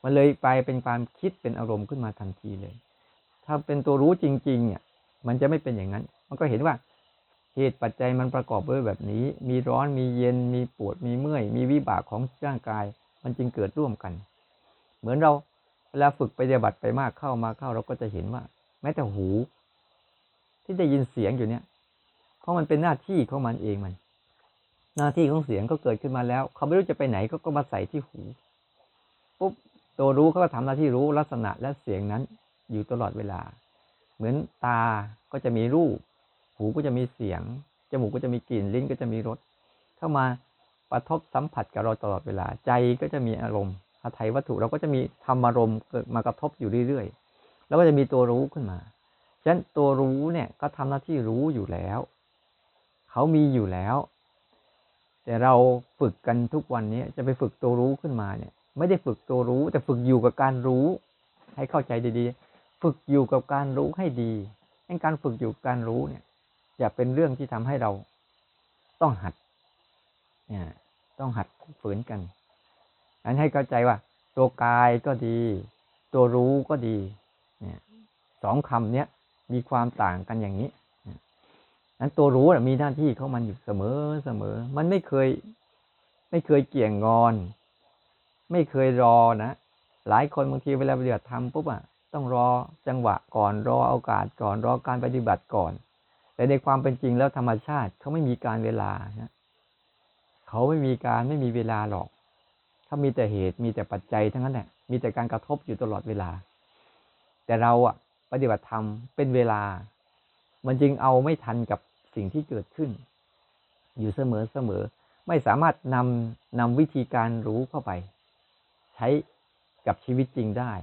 มันเลยไปเป็นความคิดเป็นอารมณ์ขึ้นมาทันทีเลย ถ้าเป็นตัวรู้จริง ๆ เนี่ย มันจะไม่เป็นอย่างนั้น มันก็เห็นว่าเหตุปัจจัยมันประกอบด้วยแบบนี้ มีร้อนมีเย็นมีปวดมีเมื่อย มีวิบากของร่างกาย มันจึงเกิดร่วมกัน เหมือนเรา เวลาฝึกปฏิบัติไปมากเข้ามาเข้า เราก็จะเห็นว่า แม้แต่หู ที่ได้ยินเสียงอยู่เนี่ย เพราะมันเป็นหน้าที่ของมันเองมัน หน้าที่ของเสียงก็เกิดขึ้นมาแล้ว เขาไม่รู้จะไปไหนก็ก็มาใส่ที่หูปุ๊บตัวรู้เขาก็ทำหน้าที่รู้ลักษณะและเสียงนั้นอยู่ตลอดเวลา เหมือนตาก็จะมีรูป หูก็จะมีเสียง จมูกก็จะมีกลิ่น ลิ้นก็จะมีรส เข้ามากระทบสัมผัสกับเราตลอดเวลา ใจก็จะมีอารมณ์ อาศัยวัตถุเราก็จะมีธรรมอารมณ์เกิดมากระทบอยู่เรื่อยๆ แล้วก็จะมีตัวรู้ขึ้นมาฉะนั้นตัวรู้เนี่ยก็ทำหน้าที่รู้อยู่แล้ว เขามีอยู่แล้ว แต่เราฝึกกันทุกวันนี้จะไปฝึกตัวรู้ขึ้นมาเนี่ย ไม่ได้ฝึกตัวรู้ แต่ฝึกอยู่กับการรู้ ให้เข้าใจดีๆ ฝึกอยู่กับการรู้ให้ดีให้การฝึกอยู่การรู้เนี่ยจะเป็นเรื่องที่ทำให้เราต้องหัดเนี่ยต้องหัดฝืนกัน อันให้เข้าใจว่า ตัวกายก็ดี ตัวรู้ก็ดีเนี่ยสองคำเนี้ยมีความต่างกันอย่างนี้นั้นตัวรู้มีหน้าที่เขามันอยู่เสมอเสมอ มันไม่เคย ไม่เคยเกี่ยงงอน ไม่เคยรอนะ หลายคนบางทีเวลาปฏิบัติธรรมปุ๊บอะต้องรอจังหวะก่อนรอโอกาสก่อนรอการปฏิบัติก่อน แต่ในความเป็นจริงแล้วธรรมชาติเขาไม่มีการเวลานะเขาไม่มีการไม่มีเวลาหรอก เขามีแต่เหตุมีแต่ปัจจัยทั้งนั้นแหละมีแต่การกระทบอยู่ตลอดเวลา แต่เราอะปฏิบัติธรรมเป็นเวลา มันจึงเอาไม่ทันกับสิ่งที่เกิดขึ้น อยู่เสมอเสมอไม่สามารถนำนำวิธีการรู้เข้าไป ใช้กับชีวิตจริงได้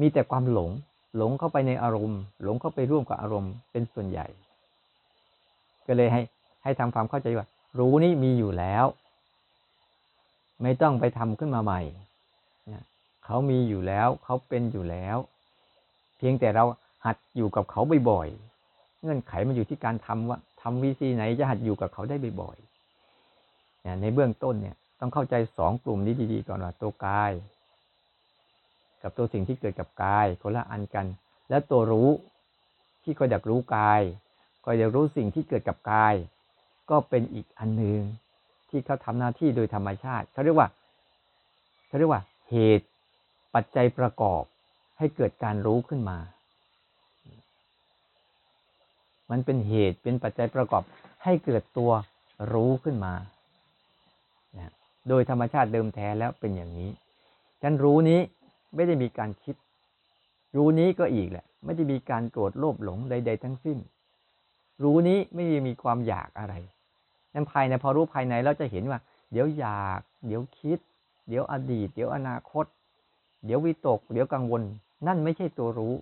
มีแต่ความหลง หลงเข้าไปในอารมณ์ หลงเข้าไปร่วมกับอารมณ์เป็นส่วนใหญ่ ก็เลยให้ให้ทำความเข้าใจว่า รู้นี่มีอยู่แล้ว ไม่ต้องไปทำขึ้นมาใหม่เขามีอยู่แล้วเขาเป็นอยู่แล้ว เพียงแต่เราหัดอยู่กับเขาบ่อยๆ เงื่อนไขมันอยู่ที่การทำว่าทำวิธีไหนจะหัดอยู่กับเขาได้บ่อยๆในเบื้องต้นเนี่ยต้องเข้าใจสองกลุ่มนี้ดีๆก่อนว่าตัวกาย กับตัวสิ่งที่เกิดกับกายคนละอันกัน แล้วตัวรู้ที่คอยอยากรู้กายคอยอยากรู้สิ่งที่เกิดกับกาย ก็เป็นอีกอันหนึ่ง ที่เขาทำหน้าที่โดยธรรมชาติเขาเรียกว่าเขาเรียกว่า เหตุปัจจัยประกอบให้เกิดการรู้ขึ้นมา มันเป็นเหตุเป็นปัจจัยประกอบให้เกิดตัวรู้ขึ้นมา โดยธรรมชาติเดิมแท้แล้วเป็นอย่างนี้ฉันรู้นี้ไม่ได้มีการคิด รู้นี้ก็อีกแหละ ไม่ได้มีการโกรธโลภหลงใด ๆ ทั้งสิ้น รู้นี้ไม่ได้มีความอยากอะไร นั้นภายในพอรู้ภายในเราจะเห็นว่า เดี๋ยวอยาก เดี๋ยวคิด เดี๋ยวอดีต เดี๋ยวอนาคต เดี๋ยววิตก เดี๋ยวกังวล นั่นไม่ใช่ตัวรู้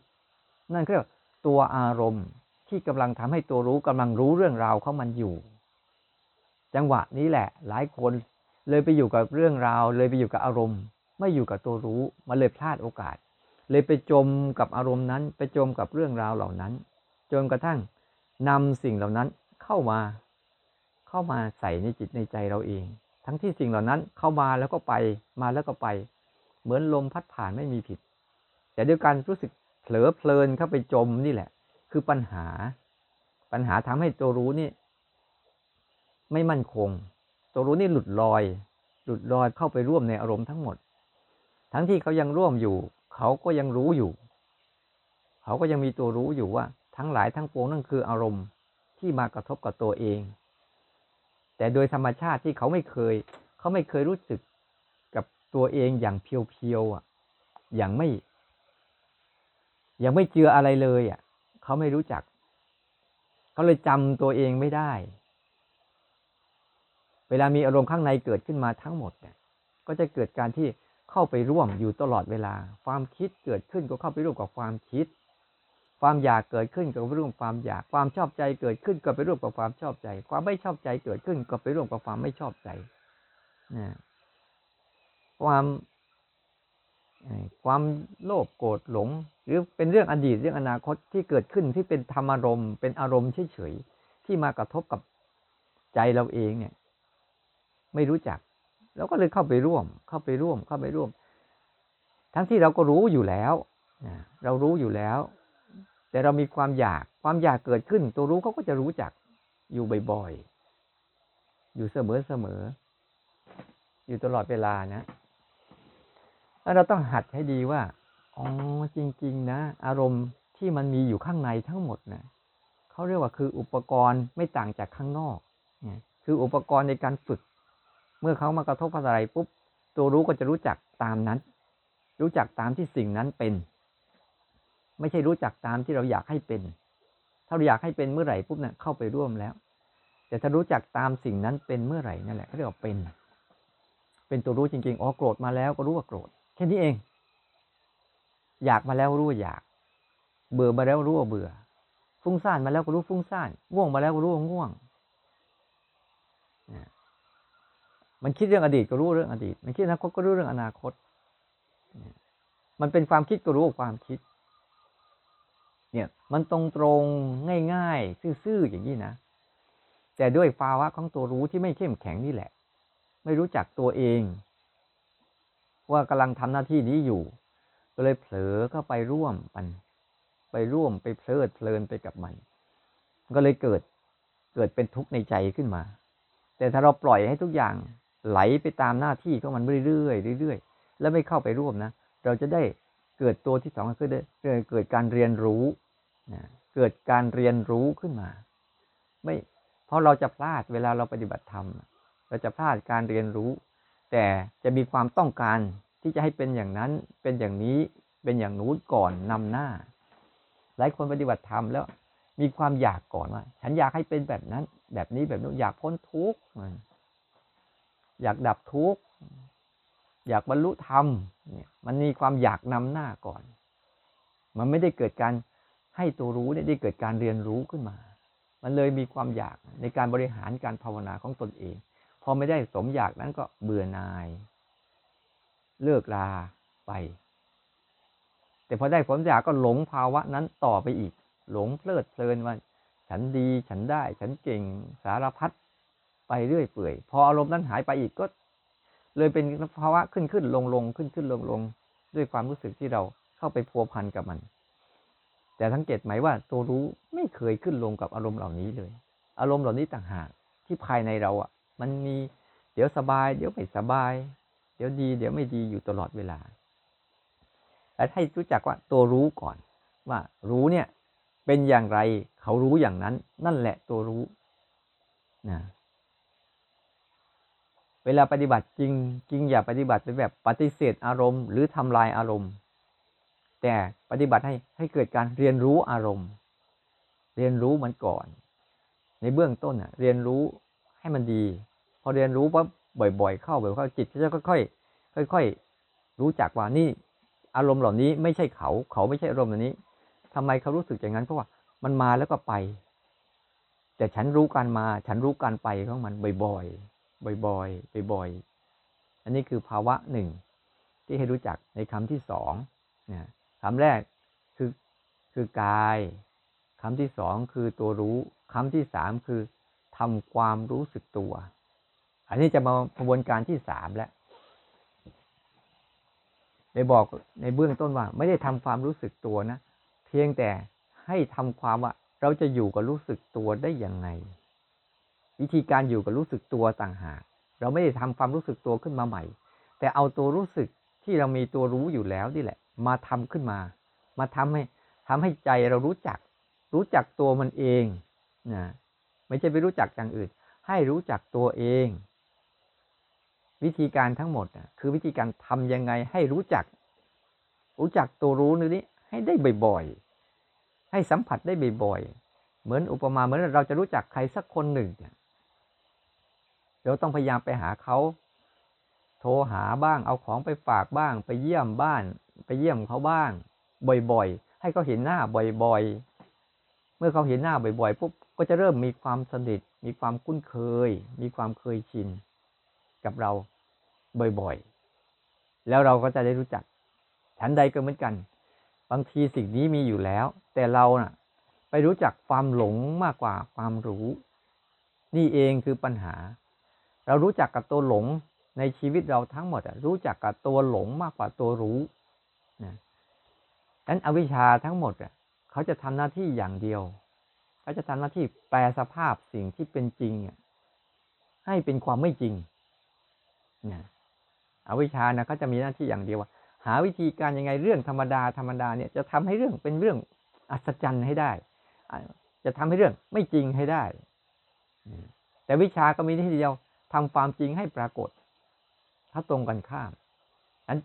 นั่นคือตัวอารมณ์ที่กำลังทำให้ตัวรู้กำลังรู้เรื่องราวเขามันอยู่ จังหวะนี้แหละ หลายคนเลยไปอยู่กับเรื่องราว เลยไปอยู่กับอารมณ์ ไม่อยู่กับตัวรู้มันเลยพลาดโอกาส เลยไปจมกับอารมณ์นั้น ไปจมกับเรื่องราวเหล่านั้น จนกระทั่งนำสิ่งเหล่านั้นเข้ามา เข้ามาใส่ในจิตในใจเราเอง ทั้งที่สิ่งเหล่านั้นเข้ามาแล้วก็ไป มาแล้วก็ไป เหมือนลมพัดผ่านไม่มีผิด แต่ด้วยการรู้สึกเผลอเพลินเข้าไปจมนี่แหละ คือปัญหา ปัญหาทำให้ตัวรู้นี่ ไม่มั่นคง ตัวรู้นี่หลุดลอย หลุดลอยเข้าไปร่วมในอารมณ์ทั้งหมด ทั้งที่เขายังร่วมอยู่ เขาก็ยังรู้อยู่ เขาก็ยังมีตัวรู้อยู่ว่า ทั้งหลายทั้งปวงนั่นคืออารมณ์ที่มากระทบกับตัวเอง แต่โดยธรรมชาติที่เขาไม่เคย เขาไม่เคยรู้สึกกับตัวเองอย่างเพียวๆอะ อย่างไม่ ยังไม่เจืออะไรเลยอะ เขาไม่รู้จัก เขาเลยจำตัวเองไม่ได้ เวลามีอารมณ์ข้างในเกิดขึ้นมาทั้งหมดเนี่ยก็จะเกิดการที่เข้าไปร่วมอยู่ตลอดเวลา ความคิดเกิดขึ้นก็เข้าไปร่วมกับความคิด ความอยากเกิดขึ้นก็ไปร่วมความอยาก ความชอบใจเกิดขึ้นก็ไปร่วมกับความชอบใจ ความไม่ชอบใจเกิดขึ้นก็ไปร่วมกับความไม่ชอบใจนะความความโลภโกรธหลง หรือเป็นเรื่องอดีตเรื่องอนาคตที่เกิดขึ้นที่เป็นธรรมารมณ์เป็นอารมณ์เฉยๆที่มากระทบกับใจเราเองเนี่ย ไม่รู้จักเราก็เลยเข้าไปร่วม เข้าไปร่วม เข้าไปร่วม ทั้งที่เราก็รู้อยู่แล้วเรารู้อยู่แล้ว แต่เรามีความอยากความอยากเกิดขึ้น ตัวรู้เขาก็จะรู้จักอยู่บ่อยๆ อยู่เสมอเสมอ อยู่ตลอดเวลานะแล้วเราต้องหัดให้ดีว่าอ๋อจริง ๆ นะ อารมณ์ที่มันมีอยู่ข้างในทั้งหมดนะเขาเรียกว่าคืออุปกรณ์ไม่ต่างจากข้างนอกเนี่ยคืออุปกรณ์ในการฝึก เมื่อเขามากระทบอะไรปุ๊บ ตัวรู้ก็จะรู้จักตามนั้น รู้จักตามที่สิ่งนั้นเป็น ไม่ใช่รู้จักตามที่เราอยากให้เป็น ถ้าเราอยากให้เป็นเมื่อไหร่ปุ๊บเนี่ยเข้าไปร่วมแล้ว แต่ถ้ารู้จักตามสิ่งนั้นเป็นเมื่อไหร่นั่นแหละเขาเรียกว่าเป็น เป็นตัวรู้จริงๆ อ๋อโกรธมาแล้วก็รู้ว่าโกรธ แค่นี้เอง อยากมาแล้วรู้ว่าอยาก เบื่อมาแล้วรู้ว่าเบื่อ ฟุ้งซ่านมาแล้วก็รู้ฟุ้งซ่าน ง่วงมาแล้วก็รู้ว่าง่วงมันคิดเรื่องอดีตก็รู้เรื่องอดีต มันคิดอนาคตก็รู้เรื่องอนาคต มันเป็นความคิดก็รู้ความคิด เนี่ยมันตรงตรงง่ายๆ ซื่อๆอย่างนี้นะ แต่ด้วยภาวะของตัวรู้ที่ไม่เข้มแข็งนี่แหละ ไม่รู้จักตัวเอง ว่ากำลังทำหน้าที่นี้อยู่ ก็เลยเผลอเข้าไปร่วมมัน ไปร่วมไปเพลิดเพลินไปกับมัน ก็เลยเกิดเกิดเป็นทุกข์ในใจขึ้นมา แต่ถ้าเราปล่อยให้ทุกอย่างไหลไปตามหน้าที่ของมันเรื่อยๆเรื่อยๆแล้วไม่เข้าไปร่วมนะ เราจะได้เกิดตัวที่สองคือเกิดการเรียนรู้ นะเกิดการเรียนรู้ขึ้นมา ไม่เพราะเราจะพลาดเวลาเราปฏิบัติธรรม เราจะพลาดการเรียนรู้ แต่จะมีความต้องการที่จะให้เป็นอย่างนั้นเป็นอย่างนี้เป็นอย่างนู้นก่อนนำหน้า หลายคนปฏิบัติธรรมแล้วมีความอยากก่อนว่า ฉันอยากให้เป็นแบบนั้น แบบนี้แบบนู้นอยากพ้นทุกข์อยากดับทุกข์อยากบรรลุธรรมเนี่ยมันมีความอยากนำหน้าก่อน มันไม่ได้เกิดการ ให้ตัวรู้เนี่ยได้เกิดการเรียนรู้ขึ้นมา มันเลยมีความอยากในการบริหารการภาวนาของตนเอง พอไม่ได้สมอยากนั้นก็เบื่อนาย เลิกลาไป แต่พอได้สมอยากก็หลงภาวะนั้นต่อไปอีก หลงเพลิดเพลินว่าฉันดีฉันได้ ฉันเก่งสารพัดไปเรื่อยเปื่อย พออารมณ์นั้นหายไปอีกก็ เลยเป็นภาวะขึ้นขึ้นลงลงขึ้นขึ้นลงลงด้วยความรู้สึกที่เราเข้าไปพัวพันกับมัน แต่สังเกตไหมว่าตัวรู้ไม่เคยขึ้นลงกับอารมณ์เหล่านี้เลย อารมณ์เหล่านี้ต่างหากที่ภายในเราอะ มันมีเดี๋ยวสบาย เดี๋ยวไม่สบาย เดี๋ยวดี เดี๋ยวไม่ดีอยู่ตลอดเวลาแต่ให้รู้จักว่าตัวรู้ก่อน ว่ารู้เนี่ยเป็นอย่างไรเขารู้อย่างนั้น นั่นแหละตัวรู้นะเวลาปฏิบัติจริงจริงอย่าปฏิบัติเป็นแบบปฏิเสธอารมณ์ หรือทำลายอารมณ์ แต่ปฏิบัติให้ให้เกิดการเรียนรู้อารมณ์ เรียนรู้มันก่อน ในเบื้องต้นเรียนรู้ให้มันดี พอเรียนรู้ว่าบ่อย ๆ เข้าบ่อยๆเข้าจิตจะค่อยๆค่อย ๆ รู้จักว่านี่อารมณ์เหล่านี้ไม่ใช่เขา เขาไม่ใช่อารมณ์เหล่านี้ทำไมเขารู้สึกอย่างนั้นเพราะว่ามันมาแล้วก็ไป แต่ฉันรู้การมา ฉันรู้การไปของมันบ่อยๆบ่อยๆบ่อยๆอันนี้คือภาวะหนึ่งที่ให้รู้จักในคำที่สองนะ คำแรกคือคือกายคำที่สองคือตัวรู้คำที่สามคือทำความรู้สึกตัว อันนี้จะมากระบวนการที่สามแล้วได้บอกในเบื้องต้นว่า ไม่ได้ทำความรู้สึกตัวนะ เพียงแต่ให้ทำความว่า เราจะอยู่กับรู้สึกตัวได้ยังไง วิธีการอยู่กับรู้สึกตัวต่างหาก เราไม่ได้ทำความรู้สึกตัวขึ้นมาใหม่ แต่เอาตัวรู้สึกที่เรามีตัวรู้อยู่แล้วนี่แหละ มาทำขึ้นมา มาทำให้ทำให้ใจเรารู้จัก รู้จักตัวมันเองนะไม่ใช่ไปรู้จักอย่างอื่น ให้รู้จักตัวเอง วิธีการทั้งหมดคือวิธีการทำยังไงให้รู้จัก รู้จักตัวรู้นี้ให้ได้บ่อยๆ ให้สัมผัสได้บ่อยๆ เหมือนอุปมาเหมือนเราจะรู้จักใครสักคนหนึ่งเราต้องพยายามไปหาเขา โทรหาบ้าง เอาของไปฝากบ้าง ไปเยี่ยมบ้าน ไปเยี่ยมเขาบ้าง บ่อยๆ ให้เขาเห็นหน้าบ่อยๆ เมื่อเขาเห็นหน้าบ่อยๆปุ๊บก็จะเริ่มมีความสนิทมีความคุ้นเคย มีความเคยชินกับเราบ่อยๆ แล้วเราก็จะได้รู้จัก ฉันใดก็เหมือนกัน บางทีสิ่งนี้มีอยู่แล้ว แต่เรานะ่ะ ไปรู้จักความหลงมากกว่าความรู้ นี่เองคือปัญหา เรารู้จักกับตัวหลงในชีวิตเราทั้งหมดรู้จักกับตัวหลงมากกว่าตัวรู้ นั้นอวิชชาทั้งหมดเขาจะทำหน้าที่อย่างเดียวเขาจะทำหน้าที่แปลสภาพสิ่งที่เป็นจริงให้เป็นความไม่จริงนะอวิชานะเขาจะมีหน้าที่อย่างเดียวว่า หาวิธีการยังไงเรื่องธรรมดาธรรมดาเนี่ยจะทำให้เรื่องเป็นเรื่องอัศจรรย์ให้ได้ จะทำให้เรื่องไม่จริงให้ได้ แต่วิชาก็มีที่เดียวทำความจริงให้ปรากฏ ถ้าตรงกันข้ามนั้น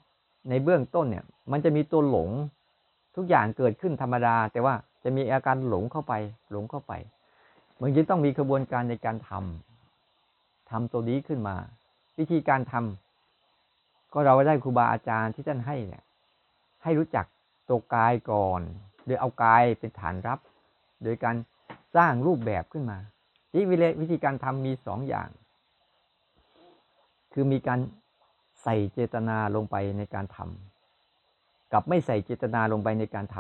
ในเบื้องต้นเนี่ย มันจะมีตัวหลง ทุกอย่างเกิดขึ้นธรรมดา แต่ว่าจะมีอาการหลงเข้าไป หลงเข้าไปมันจึงต้องมีกระบวนการในการทำทำตัวนี้ขึ้นมา วิธีการทำก็เราได้ครูบาอาจารย์ที่ท่านให้เนี่ย ให้รู้จักตัวกายก่อน โดยเอากายเป็นฐานรับ โดยการสร้างรูปแบบขึ้นมาที่วิธีการทำมีสองอย่าง คือมีการใส่เจตนาลงไปในการทำ กับไม่ใส่เจตนาลงไปในการท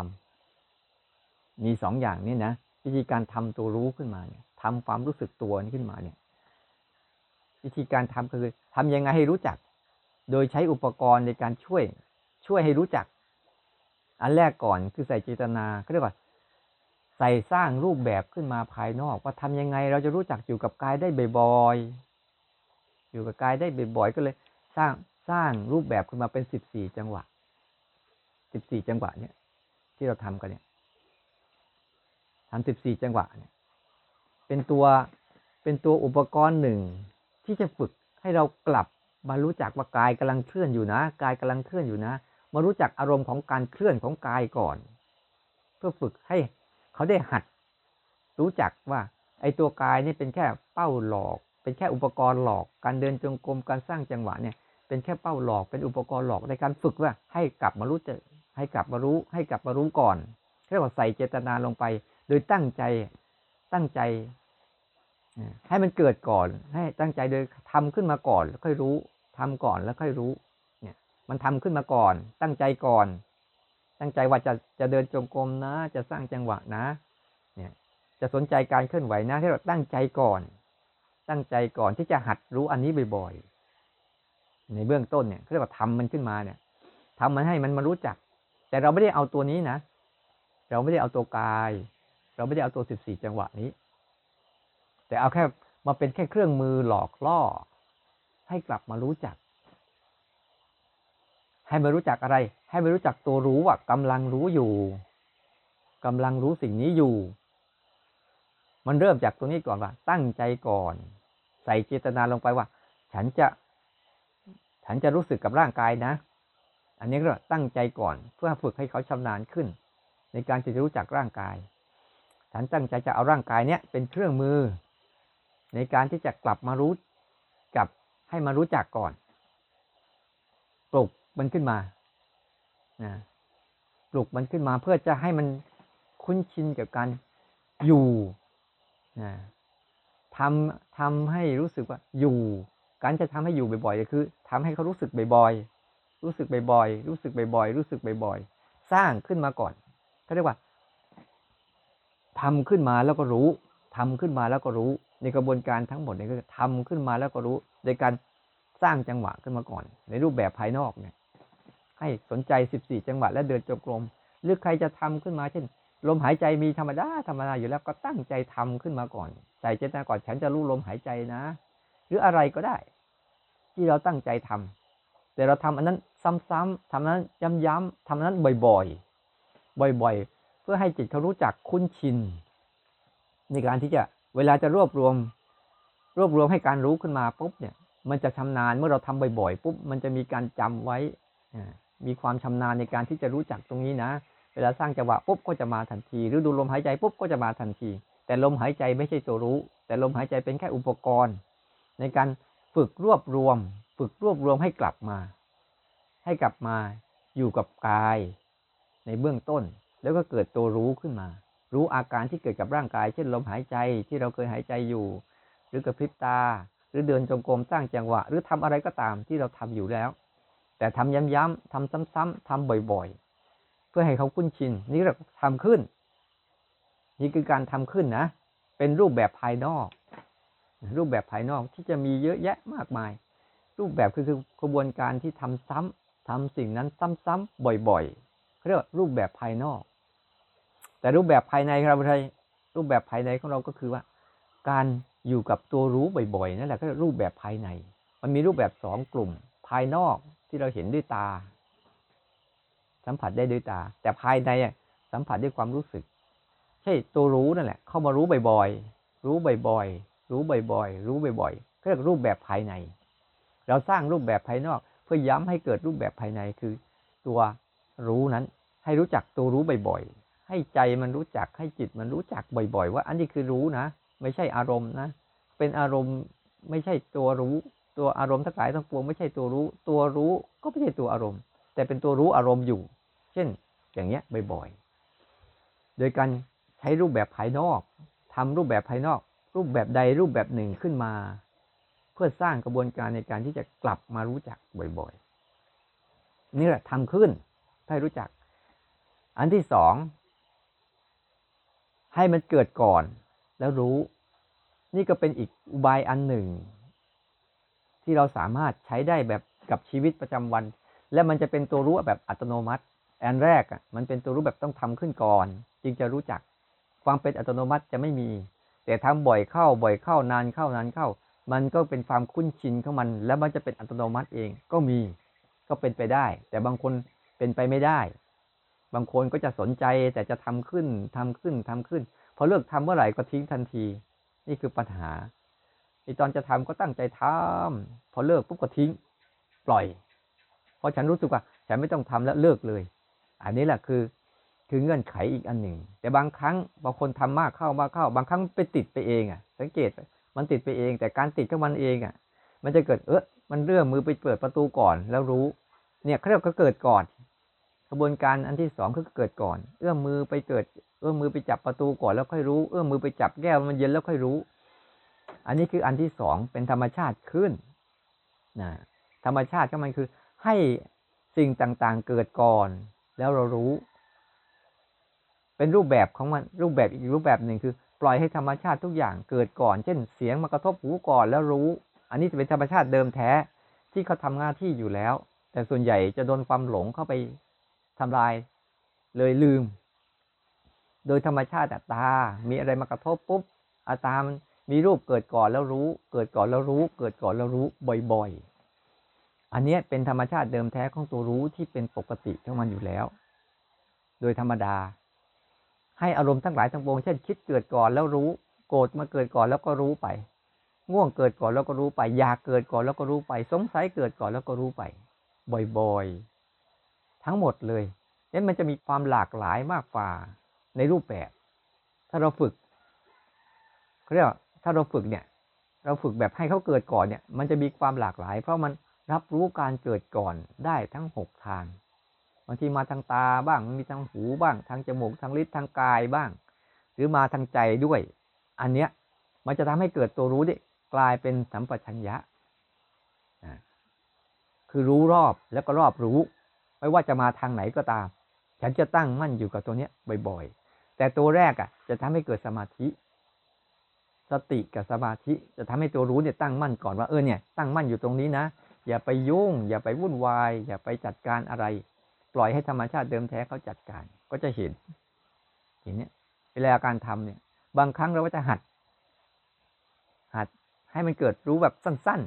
ำมีสองอย่างนี้นะวิธีการทำตัวรู้ขึ้นมาเนี่ยทำความรู้สึกตัวนี้ขึ้นมาเนี่ย วิธีการทำคือทำยังไงให้รู้จัก โดยใช้อุปกรณ์ในการช่วย ช่วยให้รู้จัก อันแรกก่อนคือใส่เจตนาเขาเรียกว่าใส่สร้างรูปแบบขึ้นมาภายนอก ว่าทำยังไงเราจะรู้จักอยู่กับกายได้บ่อยๆอยู่กับกายได้บ่อยๆก็เลย สร้างสร้างรูปแบบขึ้นมาเป็นสิบสี่จังหวะ สิบสี่จังหวะเนี่ย ที่เราทำกันเนี่ยทำสิบสี่จังหวะเนี่ย เป็นตัวเป็นตัวอุปกรณ์หนึ่งที่จะฝึกให้เรากลับมารู้จักว่ากายกำลังเคลื่อนอยู่นะ กายกำลังเคลื่อนอยู่นะ มารู้จักอารมณ์ของการเคลื่อนของกายก่อน เพื่อฝึกให้เขาได้หัด รู้จักว่าไอ้ตัวกายนี่เป็นแค่เป้าหลอก เป็นแค่อุปกรณ์หลอก การเดินจงกรมการสร้างจังหวะเนี่ย เป็นแค่เป้าหลอก เป็นอุปกรณ์หลอกในการฝึกว่าให้กลับมารู้จะ ให้กลับมารู้ ให้กลับมารู้ก่อนเรียกว่าใส่เจตนาลงไป โดยตั้งใจตั้งใจ ให้มันเกิดก่อน ให้ตั้งใจโดยทำขึ้นมาก่อน แล้วค่อยรู้ทำก่อนแล้วค่อยรู้ เนี่ย มันทำขึ้นมาก่อน ตั้งใจก่อน ตั้งใจว่าจะจะเดินจงกรมนะ จะสร้างจังหวะนะ เนี่ย จะสนใจการเคลื่อนไหวนะที่เราตั้งใจก่อน ตั้งใจก่อนที่จะหัดรู้อันนี้บ่อยๆในเบื้องต้นเนี่ยเขาเรียกว่าทำมันขึ้นมาเนี่ยทำมันให้มันมารู้จัก แต่เราไม่ได้เอาตัวนี้นะ เราไม่ได้เอาตัวกาย เราไม่ได้เอาตัวสิบสี่จังหวะนี้ แต่เอาแค่มาเป็นแค่เครื่องมือหลอกล่อ ให้กลับมารู้จัก ให้มารู้จักอะไร ให้มารู้จักตัวรู้ว่ากำลังรู้อยู่กำลังรู้สิ่งนี้อยู่ มันเริ่มจากตรงนี้ก่อนว่า ตั้งใจก่อน ใส่เจตนาลงไปว่า ฉันจะ ฉันจะรู้สึกกับร่างกายนะ อันนี้ก็ตั้งใจก่อนเพื่อฝึกให้เขาชำนาญขึ้น ในการจะรู้จักร่างกาย ฉันตั้งใจจะเอาร่างกายเนี้ยเป็นเครื่องมือ ในการที่จะกลับมารู้กับให้มารู้จักก่อน ปลุกมันขึ้นมานะปลุกมันขึ้นมาเพื่อจะให้มันคุ้นชินกับการอยู่นะทำทำให้รู้สึกว่าอยู่ การจะทำให้อยู่บ่อยๆก็คือทำให้เขารู้สึกบ่อยๆ รู้สึกบ่อยๆ รู้สึกบ่อยๆ รู้สึกบ่อยๆ สร้างขึ้นมาก่อนเขาเรียกว่าทำขึ้นมาแล้วก็รู้ทำขึ้นมาแล้วก็รู้ ในกระบวนการทั้งหมดนี่ก็ทำขึ้นมาแล้วก็รู้โดยการสร้างจังหวะขึ้นมาก่อน ในรูปแบบภายนอกเนี่ย ให้สนใจ 14 จังหวะและเดินจงกรมหรือใครจะทำขึ้นมาเช่น ลมหายใจมีธรรมดาธรรมดาอยู่แล้วก็ตั้งใจทำขึ้นมาก่อน ใส่เจตนาก่อนฉันจะรู้ลมหายใจนะ หรืออะไรก็ได้ ที่เราตั้งใจทำแต่เราทำอันนั้น ซ้ำๆทำนั้นย้ำๆทำอันนั้นบ่อยๆ บ่อยๆ เพื่อให้จิตเขารู้จักคุ้นชิน ในการที่จะเวลาจะรวบรวม รวบรวมให้การรู้ขึ้นมาปุ๊บเนี่ย มันจะชำนาญเมื่อเราทำบ่อยๆปุ๊บมันจะมีการจำไว้มีความชำนาญในการที่จะรู้จักตรงนี้นะ เวลาสร้างจังหวะปุ๊บก็จะมาทันทีหรือดูลมหายใจปุ๊บก็จะมาทันที แต่ลมหายใจไม่ใช่ตัวรู้ แต่ลมหายใจเป็นแค่อุปกรณ์ ในการฝึกรวบรวม ฝึกรวบรวมให้กลับมา ให้กลับมาอยู่กับกาย ในเบื้องต้น แล้วก็เกิดตัวรู้ขึ้นมา รู้อาการที่เกิดกับร่างกาย เช่นลมหายใจที่เราเคยหายใจอยู่ หรือกระพริบตา หรือเดินจงกรมสร้างจังหวะ หรือทำอะไรก็ตามที่เราทำอยู่แล้ว แต่ทำย้ำๆทำซ้ำๆทำบ่อยๆ เพื่อให้เขาคุ้นชิน นี่เราทำขึ้น นี่คือการทำขึ้นนะ เป็นรูปแบบภายนอก รูปแบบภายนอกที่จะมีเยอะแยะมากมาย รูปแบบคือคือกระบวนการที่ทำซ้ำ ทำสิ่งนั้นซ้ำๆบ่อยๆเรียกว่ารูปแบบภายนอก แต่รูปแบบภายในครับไรรูปแบบภายในของเราก็คือว่า การอยู่กับตัวรู้บ่อยๆนั่นแหละก็รูปแบบภายใน มันมีรูปแบบสองกลุ่ม ภายนอกที่เราเห็นด้วยตา สัมผัสได้ด้วยตา แต่ภายในสัมผัสด้วยความรู้สึก ใช่ตัวรู้นั่นแหละ เข้ามารู้บ่อยๆรู้บ่อยๆรู้บ่อยๆรู้บ่อยๆเรียกรูปแบบภายใน เราสร้างรูปแบบภายนอก พื่อย้ำให้เกิดรูปแบบภายในคือ ตัวรู้นั้น ให้รู้จักตัวรู้บ่อยๆ ให้ใจมันรู้จักให้จิตมันรู้จักบ่อย ๆ ว่าอันนี้คือรู้นะ ไม่ใช่อารมณ์นะ เป็นอารมณ์ไม่ใช่ตัวรู้ ตัวอารมณ์ทั้งหลายทั้งปวงไม่ใช่ตัวรู้ ตัวรู้ก็ไม่ใช่ตัวอารมณ์ แต่เป็นตัวรู้อารมณ์อยู่ เช่น อย่างเงี้ยบ่อยๆ โดยการใช้รูปแบบภายนอกทำรูปแบบภายนอก รูปแบบใดรูปแบบหนึ่งขึ้นมา พื่อสร้างกระบวนการในการที่จะกลับมารู้จักบ่อยๆ นี่แหละทำขึ้นให้รู้จัก อันที่สองให้มันเกิดก่อนแล้วรู้ นี่ก็เป็นอีกอุบายอันหนึ่ง ที่เราสามารถใช้ได้แบบกับชีวิตประจำวัน และมันจะเป็นตัวรู้แบบอัตโนมัติ อันแรกอะมันเป็นตัวรู้แบบต้องทำขึ้นก่อน จึงจะรู้จัก ความเป็นอัตโนมัติจะไม่มี แต่ทำบ่อยเข้าบ่อยเข้านานเข้านานเข้า มันก็เป็นความคุ้นชินของมัน แล้วมันจะเป็นอัตโนมัติเองก็มีก็เป็นไปได้ แต่บางคนเป็นไปไม่ได้ บางคนก็จะสนใจแต่จะทำขึ้นทำขึ้นทำขึ้นพอเลิกทำเมื่อไหร่ก็ทิ้งทันที นี่คือปัญหาไอตอนจะทำก็ตั้งใจทำพอเลิกปุ๊บก็ทิ้ง ปล่อย เพราะฉันรู้สึกว่า ฉันไม่ต้องทำแล้วเลิกเลย อันนี้แหละคือคือเงื่อนไขอีกอันหนึ่ง แต่บางครั้งบางคนทำมากเข้ามากเข้า บางครั้งไปติดไปเองอะ สังเกต มันติดไปเอง แต่การติดของมันเองอะ มันจะเกิดเออมันเรื่อมือไปเปิดประตูก่อนแล้วรู้ เนี่ยเขาเรียกก็เกิดก่อนกระบวนการอันที่สองคือเกิดก่อน เอื้อมมือไปเกิด เอื้อมมือไปจับประตูก่อนแล้วค่อยรู้ เอื้อมมือไปจับแก้วมันเย็นแล้วค่อยรู้ อันนี้คืออันที่สองเป็นธรรมชาติขึ้นนะธรรมชาติก็มันคือให้สิ่งต่างๆเกิดก่อน แล้วเรารู้ เป็นรูปแบบของมันรูปแบบอีกรูปแบบหนึ่งคือ ปล่อยให้ธรรมชาติทุกอย่างเกิดก่อน เช่น เสียงมากระทบหูก่อนแล้วรู้ อันนี้จะเป็นธรรมชาติเดิมแท้ที่เขาทำหน้าที่อยู่แล้ว แต่ส่วนใหญ่จะโดนความหลงเข้าไปทำลาย เลยลืม โดยธรรมชาติตา มีอะไรมากระทบปุ๊บอาตามันมีรูปเกิดก่อนแล้วรู้ เกิดก่อนแล้วรู้ เกิดก่อนแล้วรู้บ่อยๆ อันนี้เป็นธรรมชาติเดิมแท้ของตัวรู้ที่เป็นปกติของมันอยู่แล้ว โดยธรรมดา ให้อารมณ์ทั้งหลายทั้งปวงเช่นคิดเกิดก่อนแล้วรู้ โกรธมาเกิดก่อนแล้วก็รู้ไป ง่วงเกิดก่อนแล้วก็รู้ไป อยากเกิดก่อนแล้วก็รู้ไป สงสัยเกิดก่อนแล้วก็รู้ไป บ่อยๆ ทั้งหมดเลยนี่มันจะมีความหลากหลายมากกว่าในรูปแบบ ถ้าเราฝึกเขาเรียกถ้าเราฝึกเนี่ย เราฝึกแบบให้เขาเกิดก่อนเนี่ย มันจะมีความหลากหลาย เพราะมันรับรู้การเกิดก่อนได้ทั้งหกทาง บางทีมาทางตาบ้าง มีทางหูบ้าง ทางจมูกทางลิ้นทางกายบ้าง หรือมาทางใจด้วย อันเนี้ยมันจะทำให้เกิดตัวรู้ดิกลายเป็นสัมปชัญญะคือรู้รอบแล้วก็รอบรู้ ไม่ว่าจะมาทางไหนก็ตาม ฉันจะตั้งมั่นอยู่กับตัวเนี้ยบ่อยๆ แต่ตัวแรกอะ จะทำให้เกิดสมาธิ สติกับสมาธิจะทำให้ตัวรู้เนี่ยตั้งมั่นก่อนว่าเออเนี่ยตั้งมั่นอยู่ตรงนี้นะ อย่าไปยุ่ง อย่าไปวุ่นวาย อย่าไปจัดการอะไร ล่อยให้ธรรมชาติเดิมแท้เขาจัดการ ก็จะเห็น เห็นเนี่ยเวลาการทำเนี่ย บางครั้งเราก็จะหัด หัดให้มันเกิดรู้แบบสั้น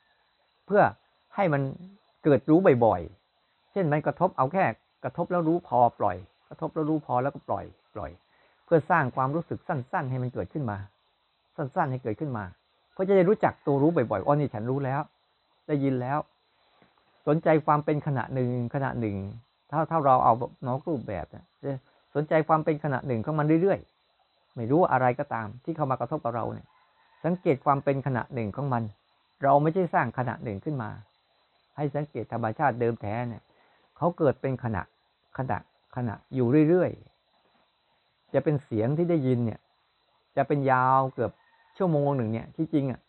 ๆ เพื่อให้มันเกิดรู้บ่อยๆ เช่นมันกระทบเอาแค่ กระทบแล้วรู้พอปล่อย กระทบแล้วรู้พอแล้วก็ปล่อย ปล่อย เพื่อสร้างความรู้สึกสั้น ๆ ให้มันเกิดขึ้นมา สั้น ๆ ให้เกิดขึ้นมา เพื่อจะได้รู้จักตัวรู้บ่อยๆอ๋อนี่ฉันรู้แล้ว ได้ยินแล้ว สนใจความเป็นขณะหนึ่งขณะหนึ่ง ถ้าถ้าเราเอานอกรูปแบบเนี่ยสนใจความเป็นขณะหนึ่งของมันเรื่อยๆ ไม่รู้อะไรก็ตาม ที่เข้ามากระทบกับเราเนี่ย สังเกตความเป็นขณะหนึ่งของมัน เราไม่ใช่สร้างขณะหนึ่งขึ้นมา ให้สังเกตธรรมชาติเดิมแท้เนี่ยเขาเกิดเป็นขณะขณะขณะอยู่เรื่อยๆ จะเป็นเสียงที่ได้ยินเนี่ย จะเป็นยาวเกือบชั่วโมงหนึ่งเนี่ย ที่จริงอะ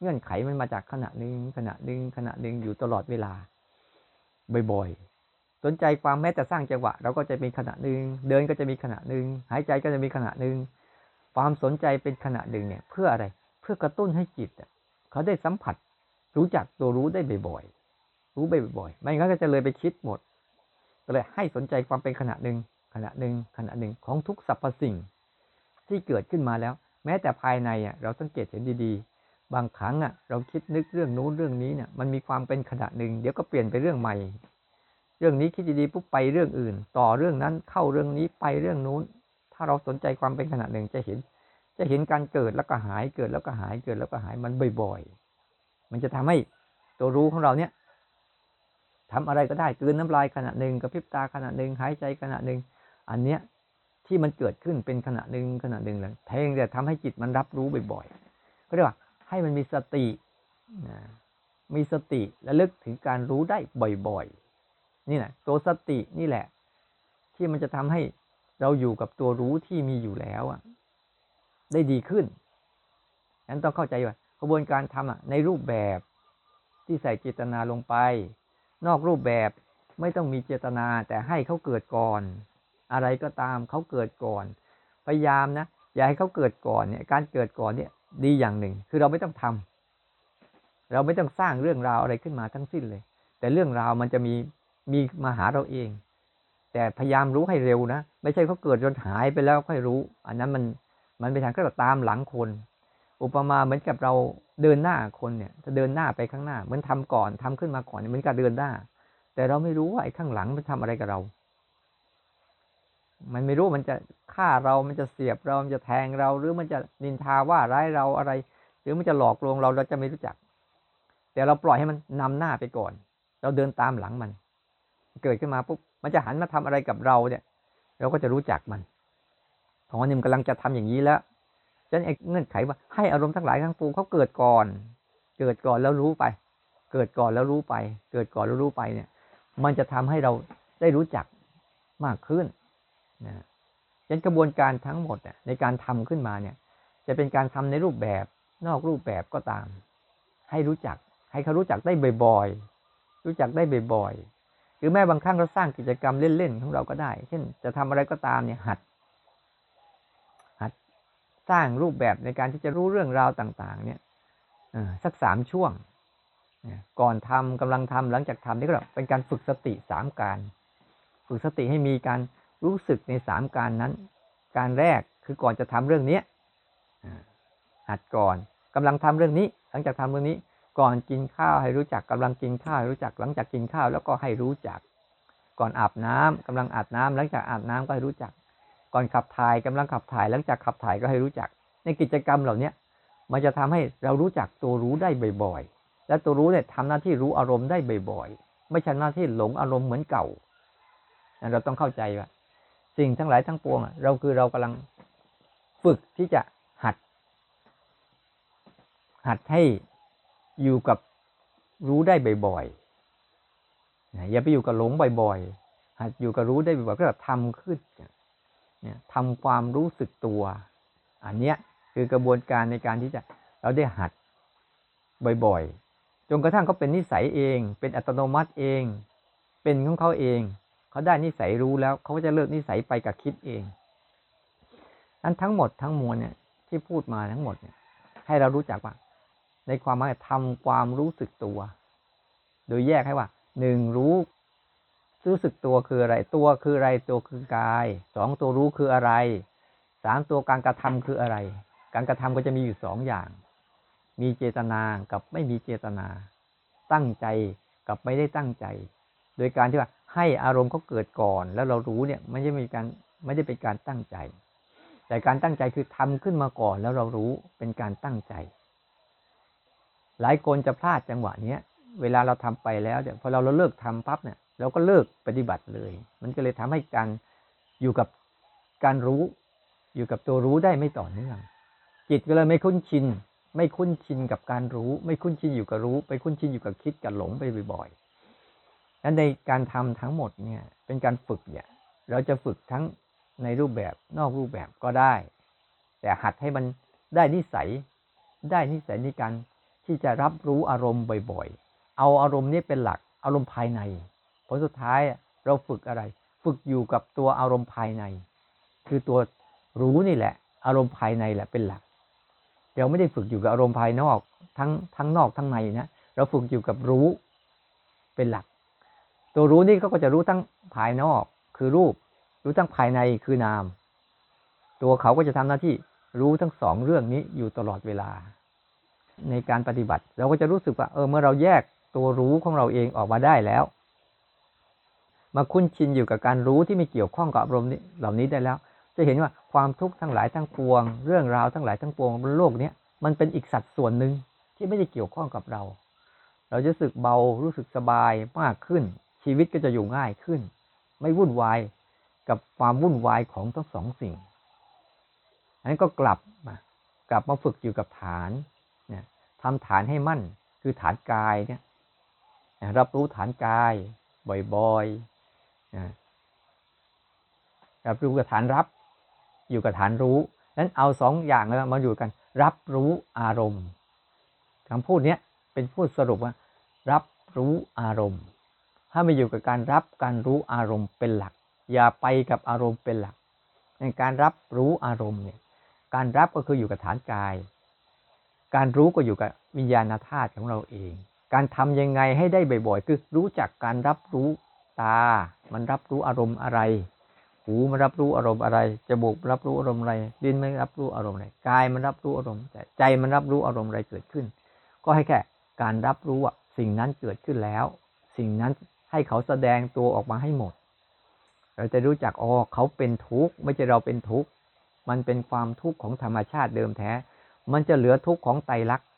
เงื่อนไขมันมาจากขณะหนึ่งขณะหนึ่งขณะหนึ่งอยู่ตลอดเวลา บ่อยๆ สนใจความแม้แต่สร้างจังหวะ เราก็จะมีขณะหนึ่งเดินก็จะมีขณะหนึ่งหายใจก็จะมีขณะหนึ่งความสนใจเป็นขณะหนึ่งเนี่ยเพื่ออะไรเพื่อกระตุ้นให้จิตเขาได้สัมผัส รู้จักตัวรู้ได้บ่อยๆ รู้บ่อยๆ ไม่งั้นก็จะเลยไปคิดหมดก็เลยให้สนใจความเป็นขณะหนึ่งขณะหนึ่งขณะหนึ่งของทุกสรรพสิ่ง ที่เกิดขึ้นมาแล้ว แม้แต่ภายในเราสังเกตเห็นดีๆ บางครั้งอะ เราคิดนึกเรื่องนู้นเรื่องนี้เนี่ยมันมีความเป็นขณะหนึ่ง เดี๋ยวก็เปลี่ยนไปเรื่องใหม่ เรื่องนี้คิดดีๆปุ๊บไปเรื่องอื่น ต่อเรื่องนั้นเข้าเรื่องนี้ไปเรื่องนู้น ถ้าเราสนใจความเป็นขณะหนึ่งจะเห็น จะเห็นการเกิดแล้วก็หายเกิดแล้วก็หายเกิดแล้วก็หายมันบ่อยๆ มันจะทำให้ตัวรู้ของเราเนี่ยทำอะไรก็ได้กืนน้ำลายขณะหนึ่งกระพริบตาขณะหนึ่งหายใจขณะหนึ่งอันเนี้ยที่มันเกิดขึ้นเป็นขณะหนึ่งขณะหนึ่งเลยเพียงแต่ทำให้จิตมันรับรู้บ่อยๆก็เรียกว่า ให้มันมีสตินะมีสติและลึกถึงการรู้ได้บ่อยๆ นี่แหละตัวสตินี่แหละ ที่มันจะทำให้เราอยู่กับตัวรู้ที่มีอยู่แล้วอะ ได้ดีขึ้นนั้นต้องเข้าใจว่ากระบวนการทำอะในรูปแบบที่ใส่เจตนาลงไป นอกรูปแบบไม่ต้องมีเจตนาแต่ให้เขาเกิดก่อน อะไรก็ตามเขาเกิดก่อน พยายามนะอย่าให้เขาเกิดก่อนเนี่ย การเกิดก่อนเนี่ย ดีอย่างหนึ่ง คือเราไม่ต้องทำเราไม่ต้องสร้างเรื่องราวอะไรขึ้นมาทั้งสิ้นเลย แต่เรื่องราวมันจะมีมีมาหาเราเอง แต่พยายามรู้ให้เร็วนะ ไม่ใช่เขาเกิดจนหายไปแล้วค่อยรู้ อันนั้นมันมันเป็นทางก็ตามหลังคน อุปมาเหมือนกับเราเดินหน้าคนเนี่ยจะเดินหน้าไปข้างหน้าเหมือนทำก่อนทำขึ้นมาก่อนเหมือนกับเดินหน้า แต่เราไม่รู้ว่าไอ้ข้างหลังมันทำอะไรกับเรา มันไม่รู้มันจะฆ่าเรา มันจะเสียบเรา มันจะแทงเรา หรือมันจะนินทาว่าร้ายเราอะไร หรือมันจะหลอกลวงเราเราจะไม่รู้จัก แต่เราปล่อยให้มันนำหน้าไปก่อน เราเดินตามหลังมัน เกิดขึ้นมาปุ๊บ มันจะหันมาทำอะไรกับเราเนี่ย เราก็จะรู้จักมันตอนนี้มันกำลังจะทำอย่างนี้แล้วฉะนั้นเงื่อนไขว่าให้อารมณ์ทั้งหลายทั้งปวงเขาเกิดก่อน เกิดก่อนแล้วรู้ไป เกิดก่อนแล้วรู้ไป เกิดก่อนแล้วรู้ไปเนี่ย มันจะทำให้เราได้รู้จักมากขึ้น นะฉะนั้นกระบวนการทั้งหมดในการทำขึ้นมาเนี่ย จะเป็นการทำในรูปแบบนอกรูปแบบก็ตาม ให้รู้จัก ให้เขารู้จักได้บ่อยๆ รู้จักได้บ่อยๆ หรือแม้บางครั้งเราสร้างกิจกรรมเล่นๆของเราก็ได้ เช่น จะทำอะไรก็ตามเนี่ยหัดสร้างรูปแบบในการที่จะรู้เรื่องราวต่าง ๆ เนี่ยสักสามช่วงก่อนทำกำลังทำหลังจากทำนี่ก็เป็นการฝึกสติสามการ ฝึกสติให้มีการ รู้สึกในสามการนั้น การแรกคือก่อนจะทำเรื่องนี้หัดก่อนกำลังทำเรื่องนี้ หลังจากทำเรื่องนี้ ก่อนกินข้าวให้รู้จักกำลังกินข้าวรู้จักหลังจากกินข้าวแล้วก็ให้รู้จัก ก่อนอาบน้ำกำลังอาบน้ำหลังจากอาบน้ำก็ให้รู้จัก ก่อนขับถ่ายกำลังขับถ่าย หลังจากขับถ่ายก็ให้รู้จัก ในกิจกรรมเหล่านี้มันจะทำให้เรารู้จักตัวรู้ได้บ่อยๆ และตัวรู้เนี่ยทำหน้าที่รู้อารมณ์ได้บ่อยๆ ไม่ใช่หน้าที่หลงอารมณ์เหมือนเก่า เราต้องเข้าใจว่า สิ่งทั้งหลายทั้งปวงเราคือเรากำลังฝึกที่จะหัด หัดให้อยู่กับรู้ได้บ่อยๆอย่าไปอยู่กับหลงบ่อยๆหัดอยู่กับรู้ได้บ่อยๆก็ทำขึ้นเนี่ยทำความรู้สึกตัว อันเนี้ยคือกระบวนการในการที่จะเราได้หัดบ่อยๆจนกระทั่งเขาเป็นนิสัยเอง เป็นอัตโนมัติเอง เป็นของเขาเอง เขาได้นิสัยรู้แล้วเขาก็จะเลิกนิสัยไปกับคิดเองนั้นทั้งหมดทั้งมวลเนี่ยที่พูดมาทั้งหมดเนี่ย ให้เรารู้จักว่า ในความหมายทำความรู้สึกตัว โดยแยกให้ว่าหนึ่งรู้รู้สึกตัวคืออะไร ตัวคืออะไรตัวคือกายสองตัวรู้คืออะไรสามตัวการกระทำคืออะไร การกระทำก็จะมีอยู่สองอย่าง มีเจตนากับไม่มีเจตนา ตั้งใจกับไม่ได้ตั้งใจ โดยการที่ว่า ให้อารมณ์เขาเกิดก่อน แล้วเรารู้เนี่ยไม่ใช่มีการไม่ได้เป็นการตั้งใจ แต่การตั้งใจคือทำขึ้นมาก่อนแล้วเรารู้เป็นการตั้งใจ หลายคนจะพลาดจังหวะเนี้ยเวลาเราทำไปแล้วเนี่ยพอเราเราเลิกทำปั๊บเนี่ยเราก็เลิกปฏิบัติเลย มันก็เลยทำให้การอยู่กับการรู้อยู่กับตัวรู้ได้ไม่ต่อเนื่อง จิตก็เลยไม่คุ้นชิน ไม่คุ้นชินกับการรู้ ไม่คุ้นชินอยู่กับรู้ ไปคุ้นชินอยู่กับคิดกับหลงไปบ่อยๆ นั้นในการทำทั้งหมดเนี่ยเป็นการฝึกเนี่ยเราจะฝึกทั้งในรูปแบบนอกรูปแบบก็ได้ แต่หัดให้มันได้นิสัย ได้นิสัยในการที่จะรับรู้อารมณ์บ่อยๆ เอาอารมณ์นี้เป็นหลักอารมณ์ภายใน ผลสุดท้ายเราฝึกอะไร ฝึกอยู่กับตัวอารมณ์ภายใน คือตัวรู้นี่แหละ อารมณ์ภายในแหละเป็นหลัก เราไม่ได้ฝึกอยู่กับอารมณ์ภายนอกทั้งทั้งนอกทั้งในนะ เราฝึกอยู่กับรู้เป็นหลัก ตัวรู้นี่ก็จะรู้ทั้งภายนอกคือรูป รู้ทั้งภายในคือนาม ตัวเขาก็จะทำหน้าที่รู้ทั้งสองเรื่องนี้อยู่ตลอดเวลา ในการปฏิบัติ เราก็จะรู้สึกว่าเออเมื่อเราแยกตัวรู้ของเราเองออกมาได้แล้ว มาคุ้นชินอยู่กับการรู้ที่ไม่เกี่ยวข้องกับอารมณ์เหล่านี้ได้แล้ว จะเห็นว่าความทุกข์ทั้งหลายทั้งปวง เรื่องราวทั้งหลายทั้งปวงบนโลกนี้มันเป็นอีกสัดส่วนหนึ่งที่ไม่ได้เกี่ยวข้องกับเรา เราจะรู้สึกเบารู้สึกสบายมากขึ้น ชีวิตก็จะอยู่ง่ายขึ้น ไม่วุ่นวายกับความวุ่นวายของทั้งสองสิ่งอันนั้นก็กลับมากลับมาฝึกอยู่กับฐานเนี่ยทำฐานให้มั่นคือฐานกายเนี่ยรับรู้ฐานกายบ่อยๆรับรู้กับฐานรับ อยู่กับฐานรู้นั้นเอาสองอย่างแล้วมาอยู่กัน รับรู้อารมณ์คำพูดนี้เป็นพูดสรุปว่า รับรู้อารมณ์ ถ้ามาอยู่กับการรับการรู้อารมณ์เป็นหลัก อย่าไปกับอารมณ์เป็นหลัก ในการรับรู้อารมณ์เนี่ยการรับก็คืออยู่กับฐานกาย การรู้ก็อยู่กับวิญญาณธาตุของเราเอง การทำยังไงให้ได้บ่อยๆ คือรู้จักการรับรู้ตา มันรับรู้อารมณ์อะไร หูมันรับรู้อารมณ์อะไร จมูกรับรู้อารมณ์อะไรดินมันรับรู้อารมณ์อะไร กายมันรับรู้อารมณ์ใจใจมันรับรู้อารมณ์อะไรเกิดขึ้น ก็ให้แค่การรับรู้ว่าสิ่งนั้นเกิดขึ้นแล้ว สิ่งนั้น ให้เขาแสดงตัวออกมาให้หมด เราจะรู้จักอ๋อเขาเป็นทุกข์ไม่ใช่เราเป็นทุกข์มันเป็นความทุกข์ของธรรมชาติเดิมแท้ มันจะเหลือทุกข์ของไตรลักษณ์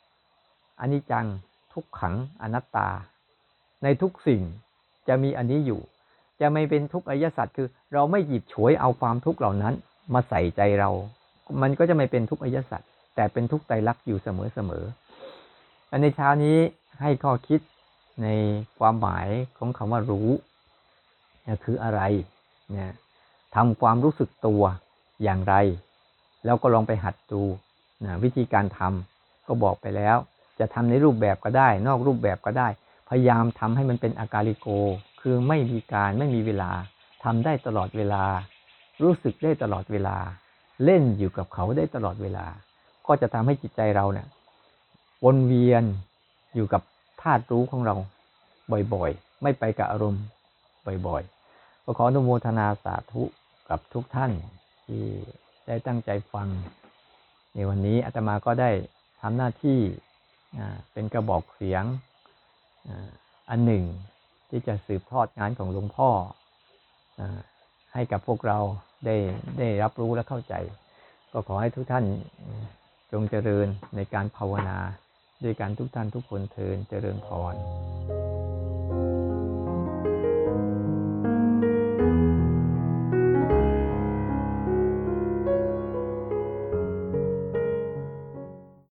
อนิจจังทุกขังอนัตตา ในทุกสิ่งจะมีอันนี้อยู่ จะไม่เป็นทุกข์อริยสัจคือ เราไม่หยิบฉวยเอาความทุกข์เหล่านั้น มาใส่ใจเรา มันก็จะไม่เป็นทุกข์อริยสัจแต่เป็นทุกข์ไตรลักษณ์อยู่เสมอเสมออันในเช้านี้ให้ข้อคิด ในความหมายของคำว่ารู้คืออะไรเนี่ยทำความรู้สึกตัวอย่างไร แล้วก็ลองไปหัดดูนะวิธีการทำก็บอกไปแล้ว จะทำในรูปแบบก็ได้ นอกรูปแบบก็ได้ พยายามทำให้มันเป็นอาการิโก คือไม่มีการไม่มีเวลาทำได้ตลอดเวลา รู้สึกได้ตลอดเวลา เล่นอยู่กับเขาได้ตลอดเวลา ก็จะทำให้จิตใจเราเนี่ยวนเวียนอยู่กับ ธาตุรู้ของเราบ่อยๆ ไม่ไปกับอารมณ์บ่อยๆก็ขออนุโมทนาสาธุกับทุกท่านที่ได้ตั้งใจฟัง ในวันนี้อาตมาก็ได้ทำหน้าที่เป็นกระบอกเสียงอันหนึ่ง ที่จะสืบทอดงานของหลวงพ่อให้กับพวกเราได้ได้รับรู้และเข้าใจ ก็ขอให้ทุกท่านจงเจริญในการภาวนา ด้วยการทุกท่านทุกคนเทินเจริญพร